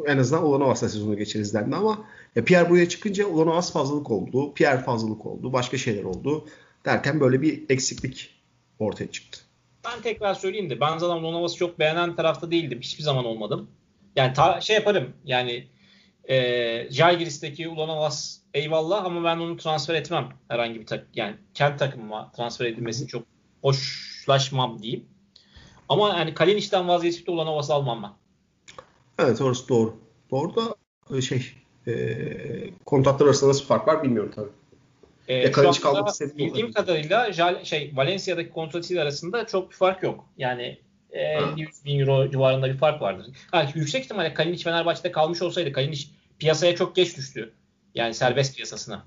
A: en azından Ulanovas'la sezonu geçeriz dendi ama ya Pierre buraya çıkınca Ulanovas fazlalık oldu. Pierre fazlalık oldu. Başka şeyler oldu. Derken böyle bir eksiklik ortaya çıktı.
B: Ben tekrar söyleyeyim de ben zaten Ulanovas'ı çok beğenen tarafta değildim. Hiçbir zaman olmadım. Yani ta, şey yaparım yani e, Jalgiris'teki Ulanovas eyvallah ama ben onu transfer etmem herhangi bir tak yani kent takımıma transfer edilmesini çok hoşlaşmam diyeyim. Ama yani Kalinic'den vazgeçip de Ulanovas'ı almam ben.
A: Evet orası doğru. Doğru da e, şey e, kontratlar arasında nasıl fark var bilmiyorum tabii.
B: E, e, Kalinic kalmak Bildiğim kadarıyla şey Valencia'daki kontratıyla arasında çok bir fark yok. Yani e, 100 bin euro civarında bir fark vardır. Ha, yüksek ihtimalle Kalinic Fenerbahçe'de kalmış olsaydı Kalinic piyasaya çok geç düştü. Yani serbest piyasasına.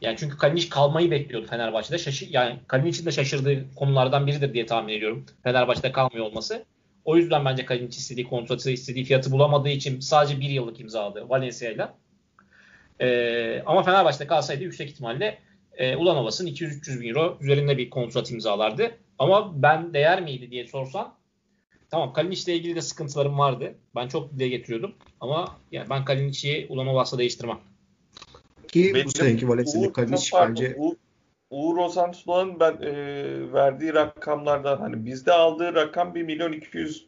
B: Yani çünkü Kalinic kalmayı bekliyordu Fenerbahçe'de. Şaşı yani Kalinic'in de şaşırdığı konulardan biridir diye tahmin ediyorum. Fenerbahçe'de kalmıyor olması. O yüzden bence Kalinic istediği kontratı, istediği fiyatı bulamadığı için sadece bir yıllık imzaladı Valencia'yla. Ee, ama Fenerbahçe'de kalsaydı yüksek ihtimalle e, Ulanovas'ın 200-300 bin euro üzerinde bir kontrat imzalardı. Ama ben değer miydi diye sorsan tamam Kalinic'le ilgili de sıkıntılarım vardı. Ben çok dile getiriyordum. Ama yani ben Kalinic'i Ulanovas'la değiştirmem.
A: Ki Benim bu seneki Valencia'da Kalic bence...
C: Uğur, Uğur Ozan Tufan'ın ben e, verdiği rakamlardan hani bizde aldığı rakam 1 milyon 200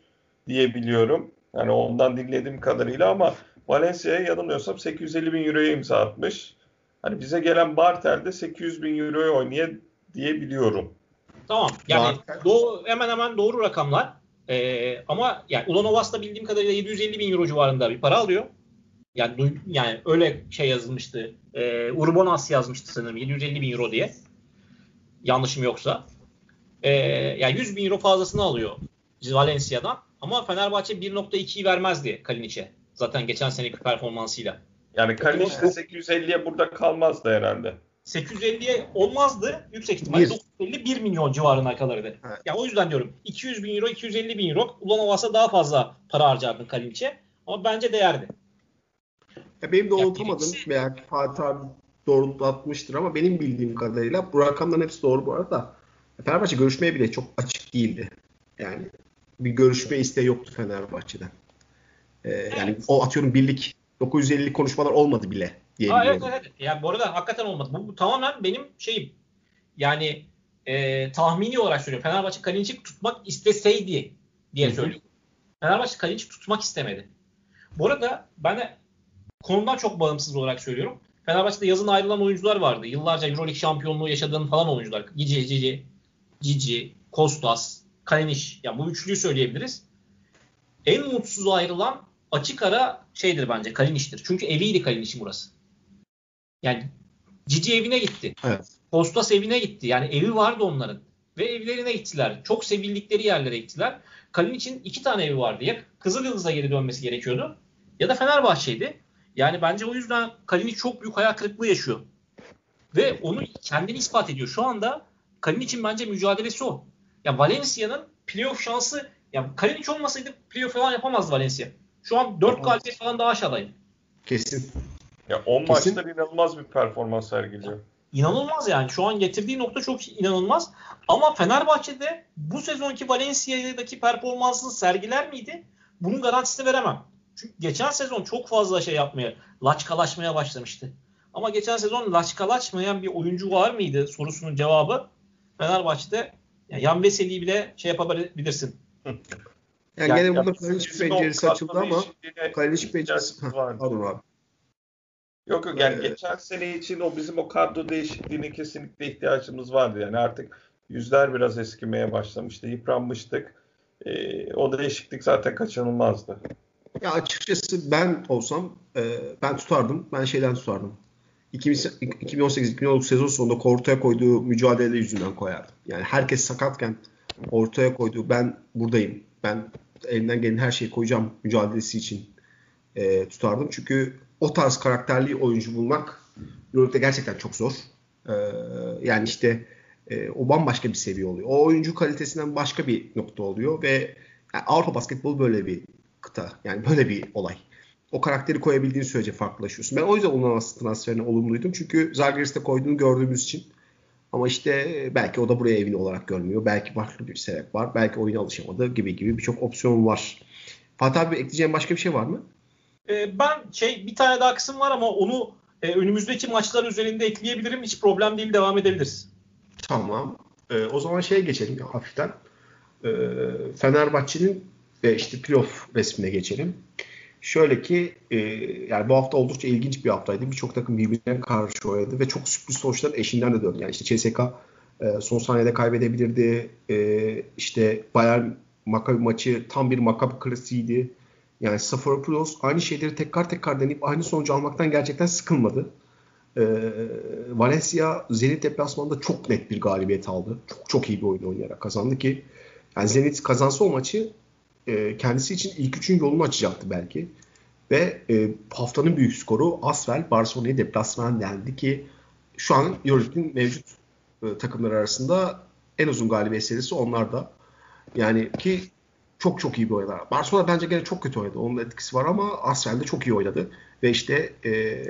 C: diye biliyorum. Yani ondan dinlediğim kadarıyla ama Valencia'ya yanılmıyorsam 850 bin euroya imza atmış. Hani bize gelen Bartel'de 800 bin euroya oynaya diye biliyorum.
B: Tamam. Yani doğu, hemen hemen doğru rakamlar. Ee, ama yani Ulanovas bildiğim kadarıyla 750 bin euro civarında bir para alıyor. Yani yani öyle şey yazılmıştı. E, Urbonas yazmıştı sanırım 750 bin euro diye. Yanlışım yoksa. E, yani 100 bin euro fazlasını alıyor Valencia'dan. Ama Fenerbahçe 1.2'yi vermezdi Kalinic'e. Zaten geçen seneki performansıyla.
C: Yani Kalinic de 850'ye burada kalmazdı herhalde.
B: 850'ye olmazdı. Yüksek ihtimalle 950 1 milyon civarına kalırdı. Evet. Yani o yüzden diyorum 200 bin euro 250 bin euro Ulanovas'a daha fazla para harcardın Kalinic'e. Ama bence değerdi.
A: Ya benim doğrultamadığım birisi... veya Fatih abi doğrultlatmıştır ama benim bildiğim kadarıyla bu rakamların hepsi doğru bu arada. Fenerbahçe görüşmeye bile çok açık değildi. Yani bir görüşme isteği yoktu Fenerbahçe'den. Ee, evet. Yani o atıyorum birlik 950 konuşmalar olmadı bile
B: diye Aa, evet, evet. Yani bu arada hakikaten olmadı. Bu, bu tamamen benim şeyim. Yani e, tahmini olarak söylüyorum. Fenerbahçe Kalinic'i tutmak isteseydi diye söylüyorum. Fenerbahçe Kalinic'i tutmak istemedi. Bu arada ben de konudan çok bağımsız olarak söylüyorum. Fenerbahçe'de yazın ayrılan oyuncular vardı. Yıllarca Euroleague şampiyonluğu yaşadığın falan oyuncular. Cici, Cici, Cici, Kostas, Kalinic. Yani bu üçlüyü söyleyebiliriz. En mutsuz ayrılan açık ara şeydir bence Kalinic'tir. Çünkü eviydi Kalinic'in burası. Yani Cici evine gitti. Evet. Kostas evine gitti. Yani evi vardı onların. Ve evlerine gittiler. Çok sevildikleri yerlere gittiler. Kalinic'in iki tane evi vardı. Ya Kızılyıldız'a geri dönmesi gerekiyordu ya da Fenerbahçe'ydi. Yani bence o yüzden Kalinic çok büyük hayal kırıklığı yaşıyor. Ve onu kendini ispat ediyor. Şu anda Kalinic'in bence mücadelesi o. Ya Valencia'nın playoff şansı ya Kalinic olmasaydı playoff falan yapamazdı Valencia. Şu an 4 galibiyet falan daha aşağıdayım.
A: Kesin.
C: Ya 10 maçta inanılmaz bir performans sergiliyor.
B: İnanılmaz yani. Şu an getirdiği nokta çok inanılmaz. Ama Fenerbahçe'de bu sezonki Valencia'daki performansını sergiler miydi? Bunun garantisini veremem. Çünkü geçen sezon çok fazla şey yapmaya, laçkalaşmaya başlamıştı. Ama geçen sezon laçkalaşmayan bir oyuncu var mıydı sorusunun cevabı Fenerbahçe'de yani Yan Veseli'yi bile şey yapabilirsin.
A: yani, yani gene burada Kalinic penceresi açıldı ama Kalinic penceresi pardon abi.
C: Yok yok yani ee, geçen sene için o bizim o kadro değişikliğine kesinlikle ihtiyacımız vardı. Yani artık yüzler biraz eskimeye başlamıştı. Yıpranmıştık. Ee, o değişiklik zaten kaçınılmazdı.
A: Ya açıkçası ben olsam e, ben tutardım. Ben şeyden tutardım. 2018-2019 sezon sonunda ortaya koyduğu mücadele yüzünden koyardım. Yani herkes sakatken ortaya koyduğu ben buradayım. Ben elinden gelen her şeyi koyacağım mücadelesi için e, tutardım. Çünkü o tarz karakterli oyuncu bulmak Euroleague'de gerçekten çok zor. E, yani işte e, o bambaşka bir seviye oluyor. O oyuncu kalitesinden başka bir nokta oluyor ve yani Avrupa basketbolu böyle bir kıta. Yani böyle bir olay. O karakteri koyabildiğin sürece farklılaşıyorsun. Ben o yüzden onun transferine olumluydum. Çünkü Zalgiris'te koyduğunu gördüğümüz için. Ama işte belki o da buraya evini olarak görmüyor. Belki farklı bir sebep var. Belki oyuna alışamadı gibi gibi birçok opsiyon var. Fatih abi ekleyeceğim başka bir şey var mı?
B: Ee, ben şey bir tane daha kısım var ama onu e, önümüzdeki maçlar üzerinde ekleyebilirim. Hiç problem değil devam edebiliriz.
A: Tamam. Ee, o zaman şeye geçelim ya, hafiften. Ee, Fenerbahçe'nin ve işte playoff resmine geçelim. Şöyle ki e, yani bu hafta oldukça ilginç bir haftaydı. Birçok takım birbirine karşı oynadı ve çok sürpriz sonuçlar eşinden de döndü. Yani işte CSK e, son saniyede kaybedebilirdi. E, işte Bayern Maccabi maçı tam bir Maccabi klasiğiydi. Yani Safaropoulos aynı şeyleri tekrar tekrar deneyip aynı sonucu almaktan gerçekten sıkılmadı. E, Valencia Zenit deplasmanında çok net bir galibiyet aldı. Çok çok iyi bir oyun oynayarak kazandı ki yani Zenit kazansa o maçı e, kendisi için ilk üçün yolunu açacaktı belki. Ve e, haftanın büyük skoru Asvel Barcelona'yı deplasman dendi ki şu an Euroleague'in mevcut e, takımlar arasında en uzun galibiyet serisi onlarda. Yani ki çok çok iyi bir oynadı. Barcelona bence gene çok kötü oynadı. Onun etkisi var ama Asvel de çok iyi oynadı. Ve işte e,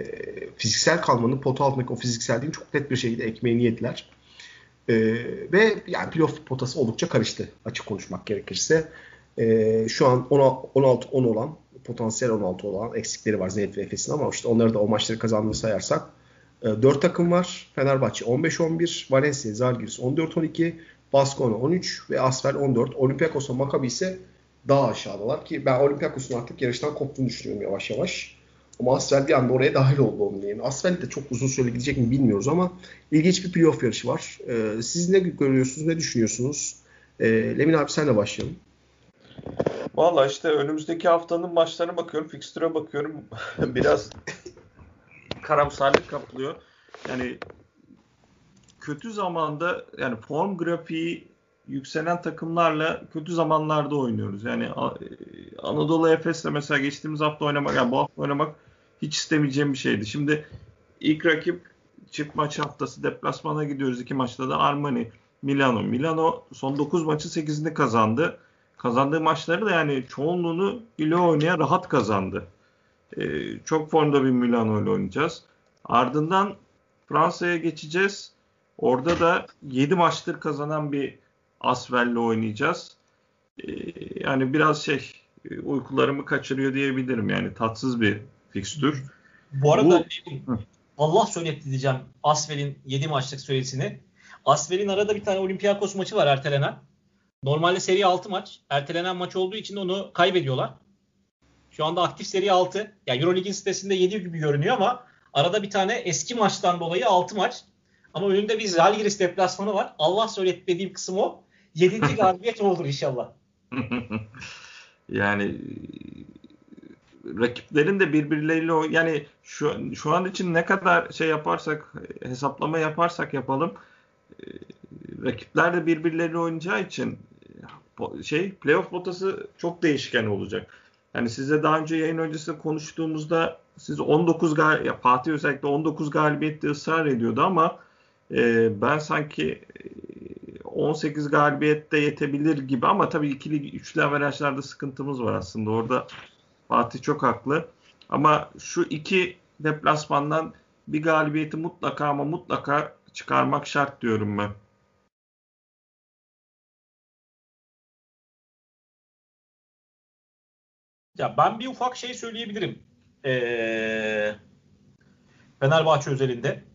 A: fiziksel kalmanın pot altındaki o fizikselliğin çok net bir şekilde ekmeğini yediler. E, ve yani playoff potası oldukça karıştı açık konuşmak gerekirse. E, şu an 16-10 olan potansiyel 16 olan eksikleri var Zenit ve Efes'in ama işte onları da o maçları kazandığını sayarsak E, 4 takım var. Fenerbahçe 15-11, Valencia, Zalgiris 14-12, Baskona 13 ve Asfer 14. Olympiakos'la Maccabi ise daha aşağıdalar ki ben Olympiakos'un artık yarıştan koptuğunu düşünüyorum yavaş yavaş. Ama Asvel bir anda oraya dahil oldu onun yerine. Asvel de çok uzun süre gidecek mi bilmiyoruz ama ilginç bir playoff yarışı var. Ee, siz ne görüyorsunuz, ne düşünüyorsunuz? Ee, Lemin abi senle başlayalım.
C: Valla işte önümüzdeki haftanın maçlarına bakıyorum, fikstüre bakıyorum. Biraz karamsarlık kaplıyor. Yani kötü zamanda yani form grafiği yükselen takımlarla kötü zamanlarda oynuyoruz. Yani Anadolu Efes'le mesela geçtiğimiz hafta oynamak, yani bu hafta oynamak hiç istemeyeceğim bir şeydi. Şimdi ilk rakip çift maç haftası deplasmana gidiyoruz. iki maçta da Armani, Milano. Milano son 9 maçı 8'ini kazandı. Kazandığı maçları da yani çoğunluğunu ile oynaya rahat kazandı. Ee, çok formda bir Milano ile oynayacağız. Ardından Fransa'ya geçeceğiz. Orada da 7 maçtır kazanan bir Asvel'le oynayacağız. Ee, yani biraz şey uykularımı kaçırıyor diyebilirim. Yani tatsız bir fikstür.
B: Bu arada Bu, Allah söyletti diyeceğim Asvel'in 7 maçlık süresini. Asvel'in arada bir tane Olympiakos maçı var ertelenen. Normalde seri 6 maç. Ertelenen maç olduğu için onu kaybediyorlar. Şu anda aktif seri 6. Yani Euroleague'in sitesinde 7 gibi görünüyor ama arada bir tane eski maçtan dolayı 6 maç. Ama önünde bir Zalgiris deplasmanı var. Allah söyletti dediğim kısım o. 7. galibiyet olur inşallah.
C: yani rakiplerin de birbirleriyle o yani şu şu an için ne kadar şey yaparsak hesaplama yaparsak yapalım e, rakipler de birbirleriyle oynayacağı için şey playoff potası çok değişken olacak. Yani size daha önce yayın öncesi konuştuğumuzda siz 19 gal ya Fatih özellikle 19 galibiyette ısrar ediyordu ama e, ben sanki 18 e, galibiyette yetebilir gibi ama tabii ikili üçlü averajlarda sıkıntımız var aslında. Orada Fatih çok haklı. Ama şu iki deplasmandan bir galibiyeti mutlaka ama mutlaka çıkarmak şart diyorum ben.
B: Ya ben bir ufak şey söyleyebilirim. Ee, Fenerbahçe özelinde.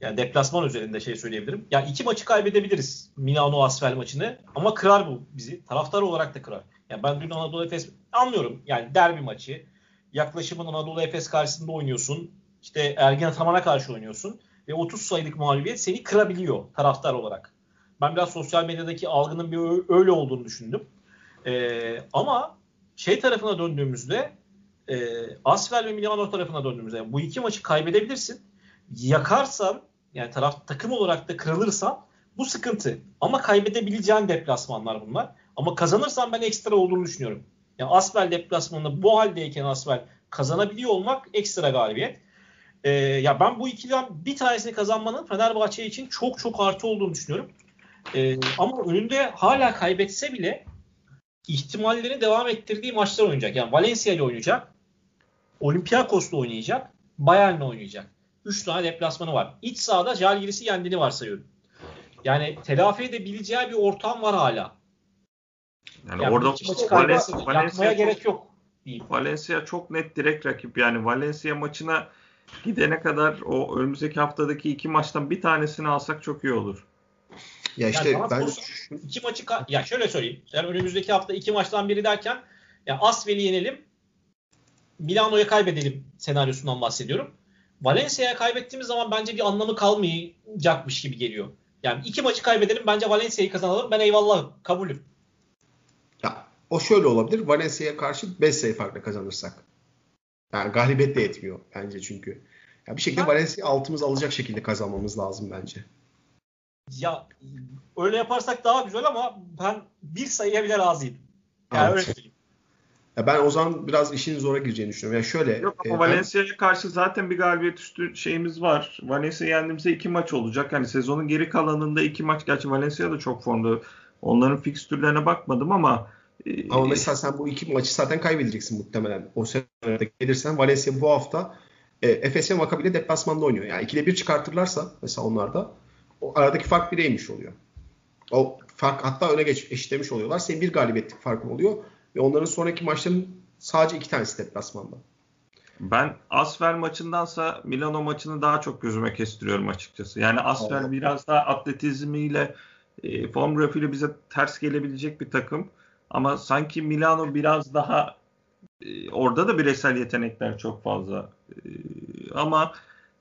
B: Yani deplasman üzerinde şey söyleyebilirim. Ya iki maçı kaybedebiliriz. Milano Asfel maçını. Ama kırar bu bizi. Taraftar olarak da kırar. Yani ben dün Anadolu Efes anlıyorum. Yani derbi maçı. Yaklaşımın Anadolu Efes karşısında oynuyorsun. İşte Ergen Ataman'a karşı oynuyorsun. Ve 30 sayılık mağlubiyet seni kırabiliyor taraftar olarak. Ben biraz sosyal medyadaki algının bir öyle olduğunu düşündüm. Ee, ama şey tarafına döndüğümüzde e, Asvel ve Milano tarafına döndüğümüzde bu iki maçı kaybedebilirsin. Yakarsan yani taraf takım olarak da kırılırsan bu sıkıntı. Ama kaybedebileceğin deplasmanlar bunlar. Ama kazanırsan ben ekstra olduğunu düşünüyorum. Yani Asvel deplasmanında bu haldeyken Asvel kazanabiliyor olmak ekstra galibiyet. Ee, ya ben bu ikiliden bir tanesini kazanmanın Fenerbahçe için çok çok artı olduğunu düşünüyorum. Ee, ama önünde hala kaybetse bile ihtimallerini devam ettirdiği maçlar oynayacak. Yani Valencia ile oynayacak. Olympiakos'la oynayacak. Bayern'le oynayacak. 3 tane deplasmanı var. İç sahada Jalgiris'i yendiğini varsayıyorum. Yani telafi edebileceği bir ortam var hala.
C: Yani, yani orada
B: Valencia, Valencia gerek yok.
C: Valencia çok net direkt rakip. Yani Valencia maçına gidene kadar o önümüzdeki haftadaki iki maçtan bir tanesini alsak çok iyi olur.
B: Ya işte yani ben iki maçı ya şöyle söyleyeyim. Yani önümüzdeki hafta iki maçtan biri derken ya Asvel'i yenelim Milano'ya kaybedelim senaryosundan bahsediyorum. Valencia'ya kaybettiğimiz zaman bence bir anlamı kalmayacakmış gibi geliyor. Yani iki maçı kaybedelim bence Valencia'yı kazanalım. Ben eyvallah kabulüm.
A: Ya o şöyle olabilir. Valencia'ya karşı 5 sayı farkla kazanırsak. Yani galibiyet de etmiyor bence çünkü. Ya bir şekilde Valencia altımız alacak şekilde kazanmamız lazım bence.
B: Ya öyle yaparsak daha güzel ama ben bir sayıya bile razıyım. Yani evet. öyle
A: Ya ben o zaman biraz işin zora gireceğini düşünüyorum. Yani şöyle.
C: Yok ama e, Valencia'ya karşı zaten bir galibiyet üstü şeyimiz var. Valencia yendiğimizde iki maç olacak. Hani sezonun geri kalanında iki maç. Gerçi Valencia da çok formda. Onların fikstürlerine bakmadım ama
A: e, ama mesela sen bu iki maçı zaten kaybedeceksin muhtemelen. O senede gelirsen Valencia bu hafta e, Efes ve Maccabi ile deplasmanda oynuyor. Yani ikide bir çıkartırlarsa mesela onlarda o aradaki fark bireymiş oluyor. O fark hatta öne geç eşitlemiş oluyorlar. Senin bir galibiyetlik farkın oluyor ve onların sonraki maçların sadece iki tanesi deplasmanda.
C: Ben Asfer maçındansa Milano maçını daha çok gözüme kestiriyorum açıkçası. Yani Asfer evet. biraz daha atletizmiyle e, form grafiğiyle bize ters gelebilecek bir takım. Ama sanki Milano biraz daha e, orada da bireysel yetenekler çok fazla. E, ama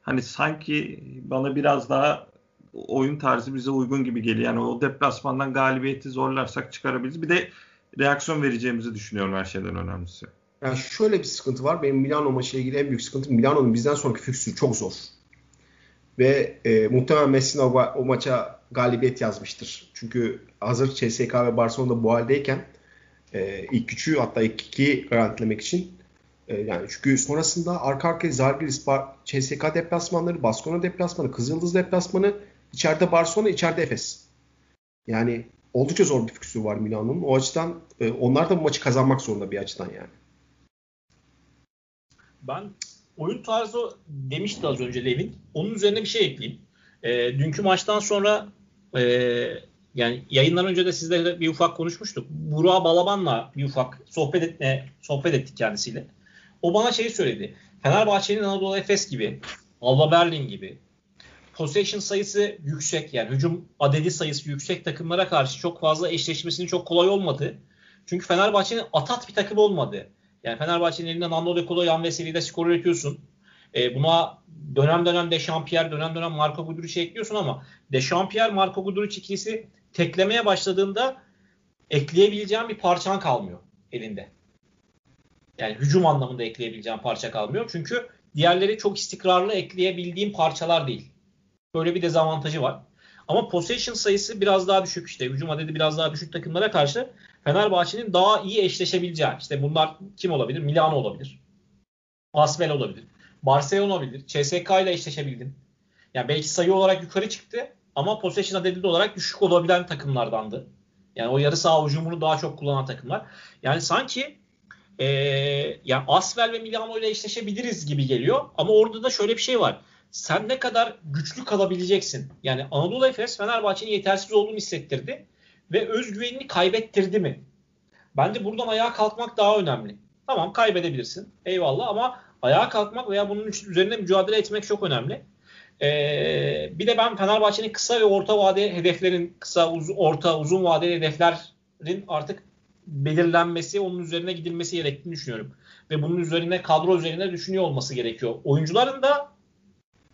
C: hani sanki bana biraz daha oyun tarzı bize uygun gibi geliyor. Yani o deplasmandan galibiyeti zorlarsak çıkarabiliriz. Bir de reaksiyon vereceğimizi düşünüyorum her şeyden önemlisi.
A: Yani şöyle bir sıkıntı var. Benim Milano maçıyla ilgili en büyük sıkıntım Milano'nun bizden sonraki fikstürü çok zor. Ve e, muhtemelen Messina o, o maça galibiyet yazmıştır. Çünkü hazır CSK ve Barcelona bu haldeyken e, ilk üçü hatta ilk iki garantilemek için e, yani çünkü sonrasında arka arkaya Zalgiris, CSK deplasmanları, Baskona deplasmanı, Kızıldız deplasmanı, içeride Barcelona, içeride Efes. Yani oldukça zor bir fikstürü var Milano'nun. O açıdan e, onlar da bu maçı kazanmak zorunda bir açıdan yani.
B: Ben oyun tarzı demişti az önce Levin. Onun üzerine bir şey ekleyeyim. E, dünkü maçtan sonra e, yani yayından önce de sizlerle bir ufak konuşmuştuk. Burak Balaban'la bir ufak sohbet etme sohbet ettik kendisiyle. O bana şeyi söyledi. Fenerbahçe'nin Anadolu Efes gibi, Alba Berlin gibi possession sayısı yüksek yani hücum adedi sayısı yüksek takımlara karşı çok fazla eşleşmesinin çok kolay olmadı. Çünkü Fenerbahçe'nin atat bir takım olmadı. Yani Fenerbahçe'nin elinden Nando De Colo, Yan Veseli'de skor üretiyorsun. E, buna dönem dönem Dechampierre, dönem dönem Marco Guduric'i ekliyorsun ama Dechampierre, Marco Guduric ikilisi teklemeye başladığında ekleyebileceğin bir parçan kalmıyor elinde. Yani hücum anlamında ekleyebileceğin parça kalmıyor. Çünkü diğerleri çok istikrarlı ekleyebildiğin parçalar değil. Böyle bir dezavantajı var. Ama possession sayısı biraz daha düşük işte. Hücum adedi biraz daha düşük takımlara karşı Fenerbahçe'nin daha iyi eşleşebileceği. İşte bunlar kim olabilir? Milano olabilir. Asvel olabilir. Barcelona olabilir. CSK ile eşleşebildin. Yani belki sayı olarak yukarı çıktı ama possession adedi olarak düşük olabilen takımlardandı. Yani o yarı saha hücumunu daha çok kullanan takımlar. Yani sanki e, yani Asvel ve Milano ile eşleşebiliriz gibi geliyor. Ama orada da şöyle bir şey var. Sen ne kadar güçlü kalabileceksin? Yani Anadolu Efes Fenerbahçe'nin yetersiz olduğunu hissettirdi ve özgüvenini kaybettirdi mi? Bence buradan ayağa kalkmak daha önemli. Tamam kaybedebilirsin. Eyvallah ama ayağa kalkmak veya bunun üzerine mücadele etmek çok önemli. Ee, bir de ben Fenerbahçe'nin kısa ve orta vade hedeflerin, kısa, uz, orta, uzun vadeli hedeflerin artık belirlenmesi, onun üzerine gidilmesi gerektiğini düşünüyorum. Ve bunun üzerine kadro üzerine düşünüyor olması gerekiyor. Oyuncuların da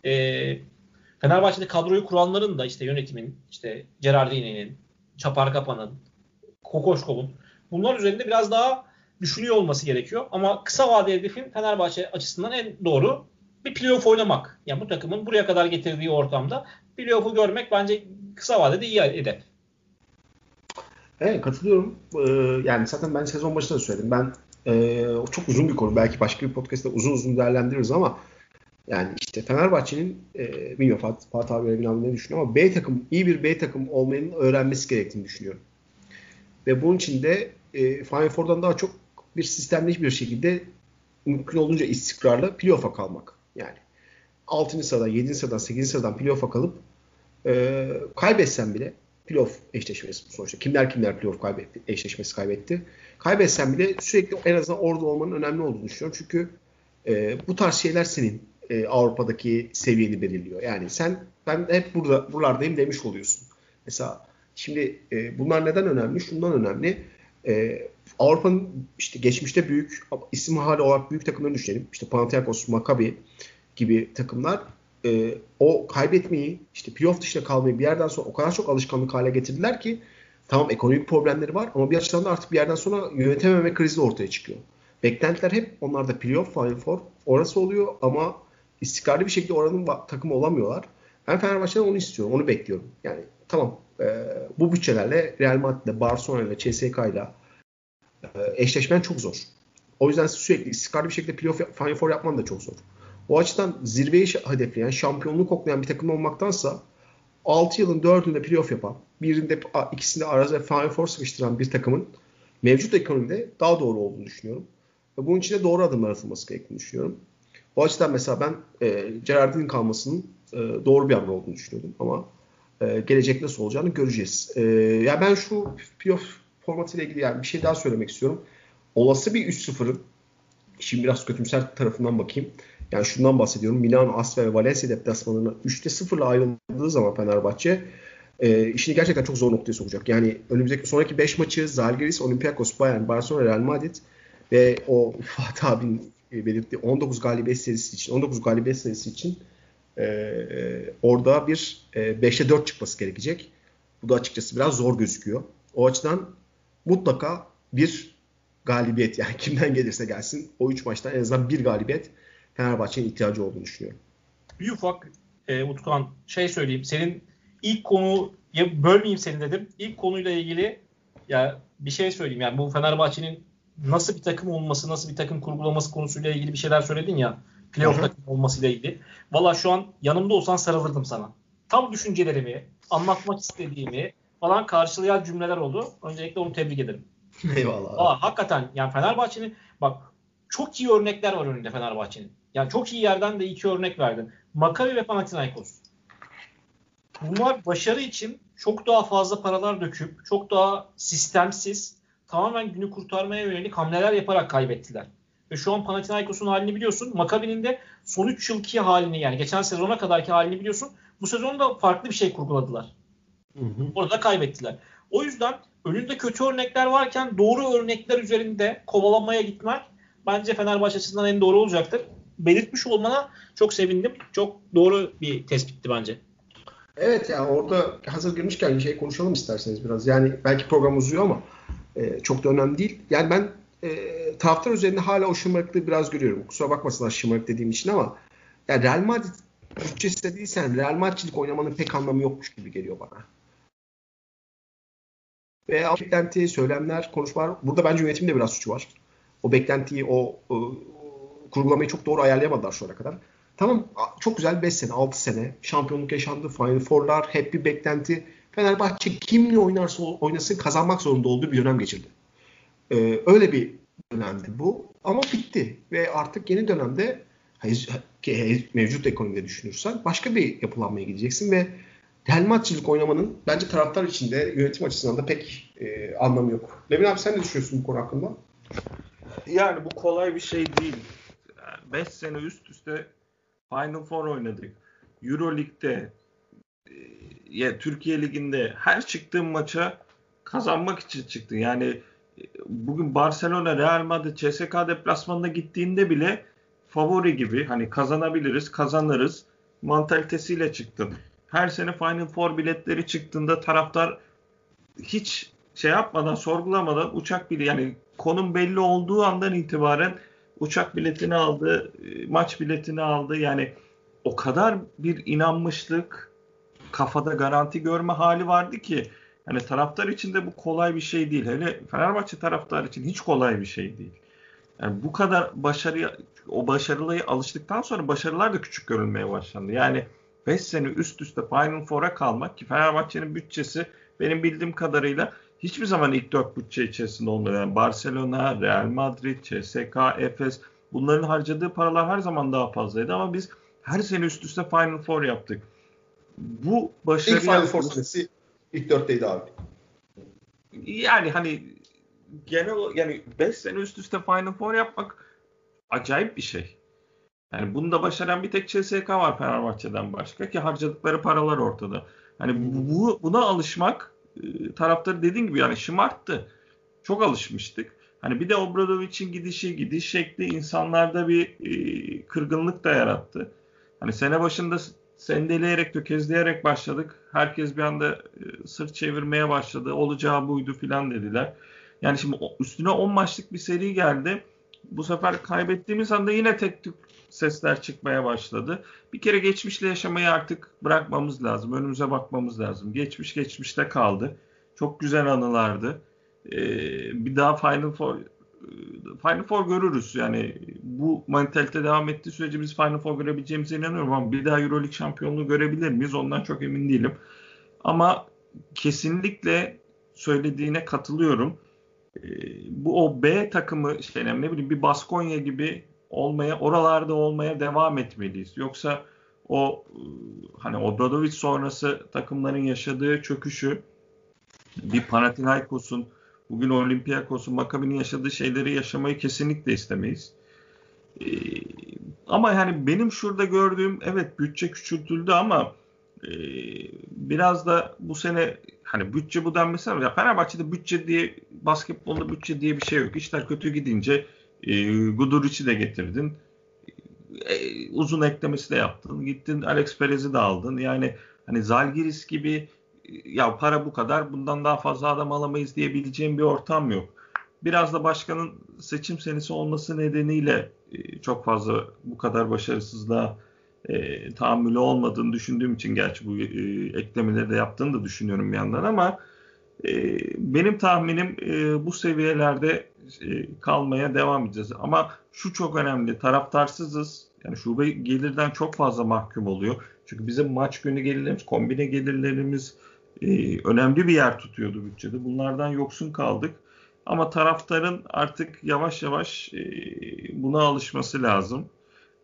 B: e, Fenerbahçe'de kadroyu kuranların da işte yönetimin, işte Gerardini'nin, Çapar Kapan'ın, Kokoşkov'un bunlar üzerinde biraz daha düşünüyor olması gerekiyor. Ama kısa vadeli hedefin Fenerbahçe açısından en doğru bir playoff oynamak. Yani bu takımın buraya kadar getirdiği ortamda playoff'u görmek bence kısa vadede iyi hedef.
A: Evet katılıyorum. Ee, yani zaten ben sezon başında da söyledim. Ben e, çok uzun bir konu. Belki başka bir podcast'ta uzun uzun değerlendiririz ama yani işte Fenerbahçe'nin e, bilmiyorum Fatih, Fatih abi ne düşünüyor ama B takım iyi bir B takım olmanın öğrenmesi gerektiğini düşünüyorum. Ve bunun için de e, Final Four'dan daha çok bir sistemli bir şekilde mümkün olduğunca istikrarlı playoff'a kalmak. Yani 6. sıradan, 7. sıradan, 8. sıradan playoff'a kalıp e, kaybetsen bile playoff eşleşmesi bu sonuçta. Kimler kimler playoff kaybetti, eşleşmesi kaybetti. Kaybetsen bile sürekli en azından orada olmanın önemli olduğunu düşünüyorum. Çünkü e, bu tarz şeyler senin e, Avrupa'daki seviyeni belirliyor. Yani sen ben hep burada buralardayım demiş oluyorsun. Mesela şimdi e, bunlar neden önemli? Şundan önemli. E, Avrupa'nın işte geçmişte büyük isim hali olarak büyük takımlarını düşünelim. İşte Panathinaikos, Maccabi gibi takımlar e, o kaybetmeyi, işte playoff dışında kalmayı bir yerden sonra o kadar çok alışkanlık hale getirdiler ki tamam ekonomik problemleri var ama bir açıdan da artık bir yerden sonra yönetememe krizi ortaya çıkıyor. Beklentiler hep onlarda playoff, Final Four orası oluyor ama istikrarlı bir şekilde oranın takımı olamıyorlar. Ben Fenerbahçe'den onu istiyorum, onu bekliyorum. Yani tamam e, bu bütçelerle Real Madrid'le, Barcelona ile, CSK ile eşleşmen çok zor. O yüzden sürekli istikrarlı bir şekilde playoff, Final Four yapman da çok zor. O açıdan zirveyi hedefleyen, şampiyonluğu koklayan bir takım olmaktansa 6 yılın 4'ünde playoff yapan, birinde ikisinde arada Final Four sıkıştıran bir takımın mevcut ekonomide daha doğru olduğunu düşünüyorum. Ve bunun için de doğru adımlar atılması gerektiğini düşünüyorum. O açıdan mesela ben e, Gerardin'in kalmasının e, doğru bir hamle olduğunu düşünüyordum ama e, gelecek nasıl olacağını göreceğiz. E, ya ben şu playoff formatıyla ilgili yani bir şey daha söylemek istiyorum. Olası bir 3-0'ın şimdi biraz kötümser tarafından bakayım. Yani şundan bahsediyorum. Milano, Asfe ve Valencia deplasmanına 3'te 0'la ayrıldığı zaman Fenerbahçe e, işini gerçekten çok zor noktaya sokacak. Yani önümüzdeki sonraki 5 maçı Zalgiris, Olympiakos, Bayern, Barcelona, Real Madrid ve o Fatih abinin belirttiği 19 galibiyet serisi için 19 galibiyet serisi için e, orada bir e, 5'te 4 çıkması gerekecek. Bu da açıkçası biraz zor gözüküyor. O açıdan mutlaka bir galibiyet yani kimden gelirse gelsin o 3 maçtan en azından bir galibiyet Fenerbahçe'nin ihtiyacı olduğunu düşünüyorum.
B: Bir ufak e, Utkan şey söyleyeyim. Senin ilk konu ya bölmeyeyim seni dedim. İlk konuyla ilgili ya bir şey söyleyeyim. Yani bu Fenerbahçe'nin nasıl bir takım olması, nasıl bir takım kurgulaması konusuyla ilgili bir şeyler söyledin ya. Playoff takım olmasıyla ilgili. Valla şu an yanımda olsan sarılırdım sana. Tam düşüncelerimi, anlatmak istediğimi falan karşılayan cümleler oldu. Öncelikle onu tebrik ederim.
A: Eyvallah.
B: Aa, hakikaten yani Fenerbahçe'nin bak çok iyi örnekler var önünde Fenerbahçe'nin. Yani çok iyi yerden de iki örnek verdin. Maccabi ve Panathinaikos. Bunlar başarı için çok daha fazla paralar döküp çok daha sistemsiz tamamen günü kurtarmaya yönelik hamleler yaparak kaybettiler. Ve şu an Panathinaikos'un halini biliyorsun. Maccabi'nin de son 3 yılki halini yani geçen sezona kadarki halini biliyorsun. Bu sezon da farklı bir şey kurguladılar. Hı hı. Orada kaybettiler. O yüzden önünde kötü örnekler varken doğru örnekler üzerinde kovalamaya gitmek bence Fenerbahçe açısından en doğru olacaktır. Belirtmiş olmana çok sevindim. Çok doğru bir tespitti bence.
A: Evet yani orada hazır girmişken şey konuşalım isterseniz biraz. Yani belki program uzuyor ama e, çok da önemli değil. Yani ben e, taraftar üzerinde hala o şımarıklığı biraz görüyorum. Kusura bakmasınlar şımarık dediğim için ama yani Real Madrid bütçesi de değilsen Real Madrid'lik oynamanın pek anlamı yokmuş gibi geliyor bana. Ve beklenti, söylemler, konuşmalar. Burada bence yönetimde biraz suçu var. O beklentiyi, o, o kurgulamayı çok doğru ayarlayamadılar şu ana kadar. Tamam çok güzel 5 sene, 6 sene şampiyonluk yaşandı. Final Four'lar, hep bir beklenti. Fenerbahçe kimle oynarsa oynasın kazanmak zorunda olduğu bir dönem geçirdi. Ee, öyle bir dönemdi bu. Ama bitti. Ve artık yeni dönemde mevcut ekonomide düşünürsen başka bir yapılanmaya gideceksin ve Delmatçılık oynamanın bence taraftar içinde yönetim açısından da pek e, anlamı yok. Levin abi sen ne düşünüyorsun bu konu hakkında?
C: Yani bu kolay bir şey değil. 5 sene üst üste Final Four oynadık. Euro Lig'de e, ya Türkiye Ligi'nde her çıktığın maça kazanmak için çıktın. Yani e, bugün Barcelona, Real Madrid, CSK deplasmanına gittiğinde bile favori gibi hani kazanabiliriz, kazanırız mantalitesiyle çıktın. Her sene Final Four biletleri çıktığında taraftar hiç şey yapmadan, sorgulamadan uçak bile yani konum belli olduğu andan itibaren uçak biletini aldı, e, maç biletini aldı. Yani o kadar bir inanmışlık, kafada garanti görme hali vardı ki yani taraftar için de bu kolay bir şey değil. Hele Fenerbahçe taraftar için hiç kolay bir şey değil. Yani bu kadar başarıya o başarılıya alıştıktan sonra başarılar da küçük görülmeye başlandı. Yani 5 sene üst üste Final Four'a kalmak ki Fenerbahçe'nin bütçesi benim bildiğim kadarıyla hiçbir zaman ilk dört bütçe içerisinde olmadı. Yani Barcelona, Real Madrid, CSK, Efes bunların harcadığı paralar her zaman daha fazlaydı ama biz her sene üst üste Final Four yaptık. Bu başarı
A: İlk Final Four senesi ilk dörtteydi abi.
C: Yani hani genel yani 5 sene üst üste Final Four yapmak acayip bir şey. Yani bunu da başaran bir tek CSK var Fenerbahçe'den başka ki harcadıkları paralar ortada. Hani bu buna alışmak e, taraftarı dediğin gibi yani şımarttı. Çok alışmıştık. Hani bir de Obradovic'in gidişi, gidiş şekli insanlarda bir e, kırgınlık da yarattı. Hani sene başında sendeleyerek, tökezleyerek başladık. Herkes bir anda e, sırt çevirmeye başladı. Olacağı buydu filan dediler. Yani şimdi üstüne 10 maçlık bir seri geldi. Bu sefer kaybettiğimiz anda yine tek tük sesler çıkmaya başladı. Bir kere geçmişle yaşamayı artık bırakmamız lazım. Önümüze bakmamız lazım. Geçmiş geçmişte kaldı. Çok güzel anılardı. Ee, bir daha Final Four Final Four görürüz. Yani bu mentalite devam ettiği sürece biz Final Four görebileceğimize inanıyorum ama bir daha Euroleague şampiyonluğu görebilir miyiz? Ondan çok emin değilim. Ama kesinlikle söylediğine katılıyorum. Ee, bu o B takımı işte ne bileyim bir Baskonya gibi olmaya, oralarda olmaya devam etmeliyiz. Yoksa o hani Obradovic sonrası takımların yaşadığı çöküşü bir Panathinaikos'un bugün Olympiakos'un Makabi'nin yaşadığı şeyleri yaşamayı kesinlikle istemeyiz. E, ama yani benim şurada gördüğüm evet bütçe küçültüldü ama e, biraz da bu sene hani bütçe bu denmesi ya Fenerbahçe'de bütçe diye basketbolda bütçe diye bir şey yok. İşler kötü gidince e, Guduric'i de getirdin. E, uzun eklemesi de yaptın. Gittin Alex Perez'i de aldın. Yani hani Zalgiris gibi ya para bu kadar bundan daha fazla adam alamayız diyebileceğim bir ortam yok. Biraz da başkanın seçim senesi olması nedeniyle e, çok fazla bu kadar başarısızlığa e, tahammülü olmadığını düşündüğüm için gerçi bu e, eklemeleri de yaptığını da düşünüyorum bir yandan ama e, benim tahminim e, bu seviyelerde e, kalmaya devam edeceğiz. Ama şu çok önemli taraftarsızız. Yani şube gelirden çok fazla mahkum oluyor. Çünkü bizim maç günü gelirlerimiz, kombine gelirlerimiz e, önemli bir yer tutuyordu bütçede. Bunlardan yoksun kaldık. Ama taraftarın artık yavaş yavaş e, buna alışması lazım.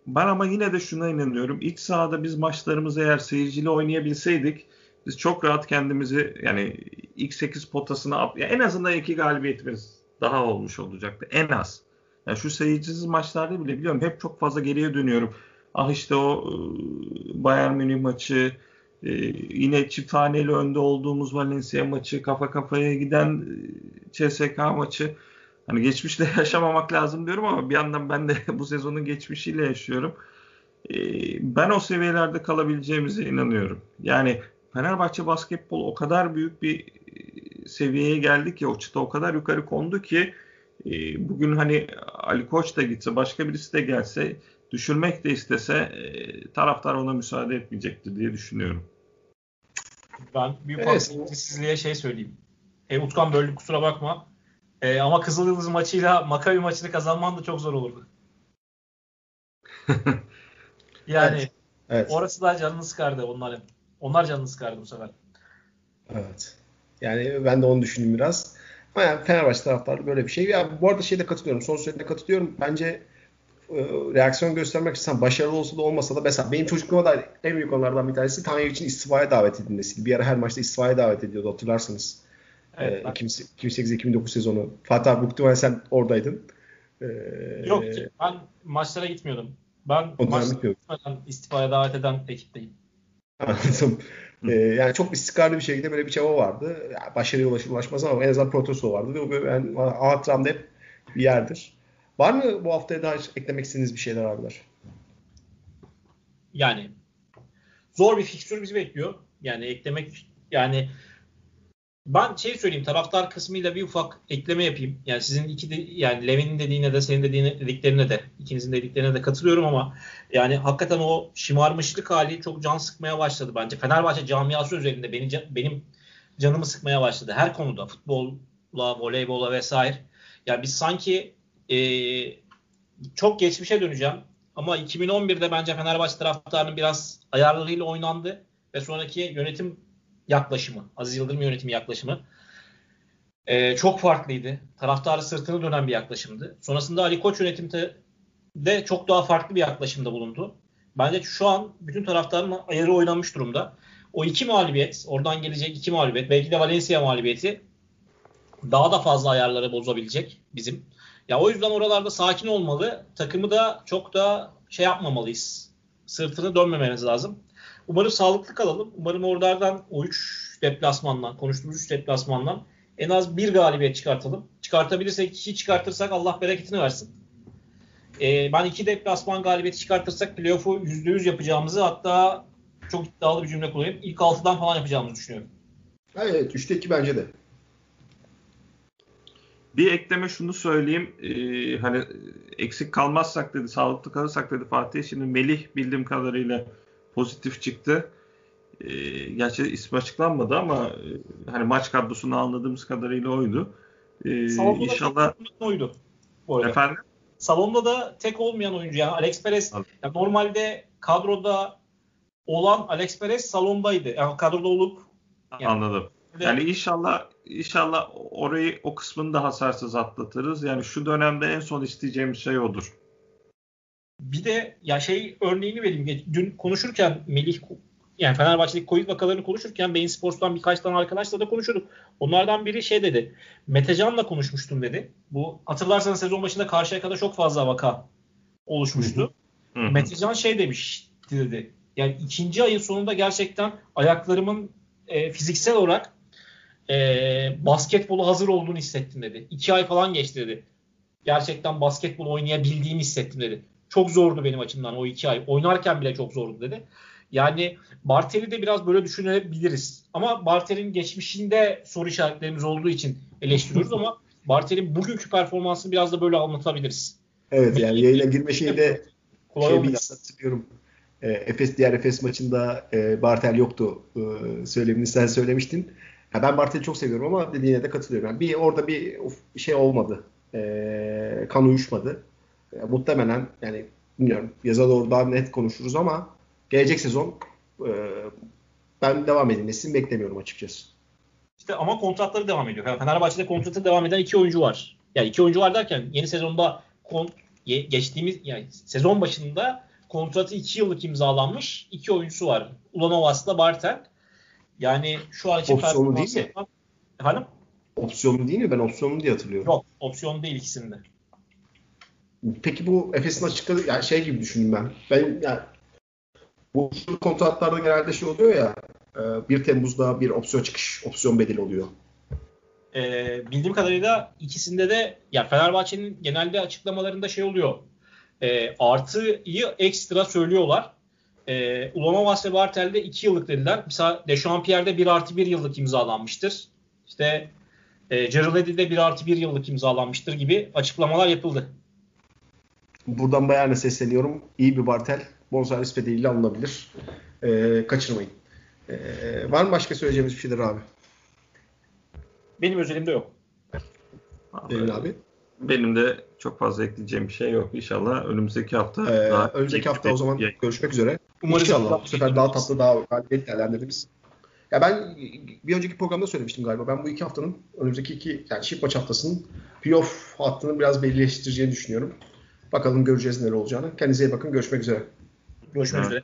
C: Ben ama yine de şuna inanıyorum. İç sahada biz maçlarımızı eğer seyircili oynayabilseydik biz çok rahat kendimizi yani ilk 8 potasına ya en azından iki galibiyetimiz daha olmuş olacaktı. En az. Yani şu seyircisiz maçlarda bile biliyorum hep çok fazla geriye dönüyorum. Ah işte o Bayern Münih maçı, yine çift haneli önde olduğumuz Valencia maçı, kafa kafaya giden CSK maçı. Hani geçmişte yaşamamak lazım diyorum ama bir yandan ben de bu sezonun geçmişiyle yaşıyorum. Ben o seviyelerde kalabileceğimize inanıyorum. Yani Fenerbahçe basketbol o kadar büyük bir seviyeye geldi ki o çıta o kadar yukarı kondu ki bugün hani Ali Koç da gitse başka birisi de gelse düşürmek de istese taraftar ona müsaade etmeyecektir diye düşünüyorum.
B: Ben büyük evet. sizliğe şey söyleyeyim. E, Utkan böldük kusura bakma. E, ama Kızılyıldız maçıyla Makabi maçını kazanman da çok zor olurdu. yani evet. Evet. orası da canını sıkardı onların. Onlar canını sıkardı bu sefer.
A: Evet. Yani ben de onu düşündüm biraz. Ama yani Fenerbahçe taraftarı böyle bir şey. Ya bu arada şeyde katılıyorum. Son sürede katılıyorum. Bence reaksiyon göstermek için başarılı olsa da olmasa da mesela benim çocukluğuma da en büyük onlardan bir tanesi Tanju için istifaya davet edilmesiydi. Bir ara her maçta istifaya davet ediyordu hatırlarsınız. Evet, ee, 2008-2009 sezonu. Fatih abi muhtemelen sen oradaydın.
B: Ee, Yok ben maçlara gitmiyordum. Ben maçlara istifaya davet eden ekipteyim.
A: Anladım. Ee, yani çok istikrarlı bir şekilde böyle bir çaba vardı. Yani başarıya ulaşır ulaşmaz ama en azından protesto vardı. Ve o yani, hatıramda hep bir yerdir. Var mı bu haftaya daha eklemek istediğiniz bir şeyler abiler?
B: Yani zor bir fikstür bizi bekliyor. Yani eklemek yani ben şey söyleyeyim taraftar kısmıyla bir ufak ekleme yapayım. Yani sizin iki de, yani Levin'in dediğine de senin dediğine, dediklerine de ikinizin dediklerine de katılıyorum ama yani hakikaten o şımarmışlık hali çok can sıkmaya başladı bence. Fenerbahçe camiası üzerinde beni, benim canımı sıkmaya başladı. Her konuda futbolla, voleybola vesaire. Yani biz sanki e, çok geçmişe döneceğim ama 2011'de bence Fenerbahçe taraftarının biraz ayarlarıyla oynandı ve sonraki yönetim yaklaşımı, Aziz Yıldırım yönetimi yaklaşımı e, çok farklıydı. Taraftarı sırtını dönen bir yaklaşımdı. Sonrasında Ali Koç yönetimde de çok daha farklı bir yaklaşımda bulundu. Bence şu an bütün taraftarın ayarı oynanmış durumda. O iki mağlubiyet, oradan gelecek iki mağlubiyet, belki de Valencia mağlubiyeti daha da fazla ayarları bozabilecek bizim. Ya o yüzden oralarda sakin olmalı. Takımı da çok da şey yapmamalıyız. Sırtını dönmememiz lazım. Umarım sağlıklı kalalım. Umarım oralardan o 3 deplasmandan, konuştuğumuz 3 deplasmandan en az bir galibiyet çıkartalım. Çıkartabilirsek, iki çıkartırsak Allah bereketini versin. Ee, ben iki deplasman galibiyeti çıkartırsak playoff'u %100 yapacağımızı hatta çok iddialı bir cümle kullanayım. İlk 6'dan falan yapacağımızı düşünüyorum.
A: Evet 3'te 2 bence de.
C: Bir ekleme şunu söyleyeyim. Ee, hani eksik kalmazsak dedi, sağlıklı kalırsak dedi Fatih. Şimdi Melih bildiğim kadarıyla pozitif çıktı. E, gerçi ismi açıklanmadı ama e, hani maç kadrosunu anladığımız kadarıyla oydu.
B: E, Salonda inşallah oydu.
C: Bu arada. Efendim?
B: Salonda da tek olmayan oyuncu yani Alex Perez yani normalde kadroda olan Alex Perez salondaydı. Yani kadroda olup
C: yani, Anladım. Yani inşallah inşallah orayı o kısmını da hasarsız atlatırız. Yani şu dönemde en son isteyeceğimiz şey odur.
B: Bir de ya şey örneğini vereyim. Dün konuşurken Melih yani Fenerbahçe'deki Covid vakalarını konuşurken Beyin Sports'tan birkaç tane arkadaşla da konuşuyorduk. Onlardan biri şey dedi. Metecan'la konuşmuştum dedi. Bu hatırlarsanız sezon başında karşıya kadar çok fazla vaka oluşmuştu. Hı hı. Metecan şey demiş dedi. Yani ikinci ayın sonunda gerçekten ayaklarımın e, fiziksel olarak e, basketbolu hazır olduğunu hissettim dedi. İki ay falan geçti dedi. Gerçekten basketbol oynayabildiğimi hissettim dedi. Çok zordu benim açımdan o iki ay. Oynarken bile çok zordu dedi. Yani Bartel'i de biraz böyle düşünebiliriz. Ama Bartel'in geçmişinde soru işaretlerimiz olduğu için eleştiriyoruz ama Bartel'in bugünkü performansını biraz da böyle anlatabiliriz.
A: Evet yani yayına girme şeyi de şey bir hatırlıyorum. E, Efes diğer Efes maçında e, Bartel yoktu e, söylemini sen söylemiştin. Ya ben Bartel'i çok seviyorum ama dediğine de katılıyorum. Yani bir orada bir şey olmadı. E, kan uyuşmadı. E, muhtemelen yani bilmiyorum yaza doğru daha net konuşuruz ama gelecek sezon e, ben devam edilmesini beklemiyorum açıkçası.
B: İşte ama kontratları devam ediyor. Yani Fenerbahçe'de kontratı devam eden iki oyuncu var. Yani iki oyuncu var derken yeni sezonda kon, geçtiğimiz yani sezon başında kontratı iki yıllık imzalanmış iki oyuncusu var. Ulanovas'la Bartel. Yani şu an için
A: opsiyonlu değil mi?
B: Efendim?
A: Opsiyonlu değil mi? Ben opsiyonlu diye hatırlıyorum.
B: Yok, opsiyonlu değil ikisinde.
A: Peki bu Efes'in açıkladığı yani şey gibi düşündüm ben. Ben yani bu kontratlarda genelde şey oluyor ya 1 e, Temmuz'da bir opsiyon çıkış, opsiyon bedeli oluyor.
B: Ee, bildiğim kadarıyla ikisinde de ya Fenerbahçe'nin genelde açıklamalarında şey oluyor. E, artıyı ekstra söylüyorlar. E, Ulanovas ve Bartel'de 2 yıllık dediler. Mesela Dechampierre'de 1 artı 1 yıllık imzalanmıştır. İşte e, Geraldi'de 1 artı 1 yıllık imzalanmıştır gibi açıklamalar yapıldı.
A: Buradan Bayern'e sesleniyorum. İyi bir Bartel bonservis bedeliyle alınabilir. E, kaçırmayın. E, var mı başka söyleyeceğimiz bir şeyler abi?
B: Benim özelimde yok.
A: Benim abi.
C: Benim de çok fazla ekleyeceğim bir şey yok. İnşallah önümüzdeki hafta
A: ee, daha önümüzdeki hafta o zaman yayın. görüşmek üzere. Umarız İnşallah bu sefer daha tatlı, daha galibiyet değerlendiririz. Ya ben bir önceki programda söylemiştim galiba. Ben bu iki haftanın önümüzdeki iki yani çift maç haftasının playoff hattını biraz belirleştireceğini düşünüyorum. Bakalım göreceğiz neler olacağını. Kendinize iyi bakın. Görüşmek üzere.
B: Görüşmek üzere.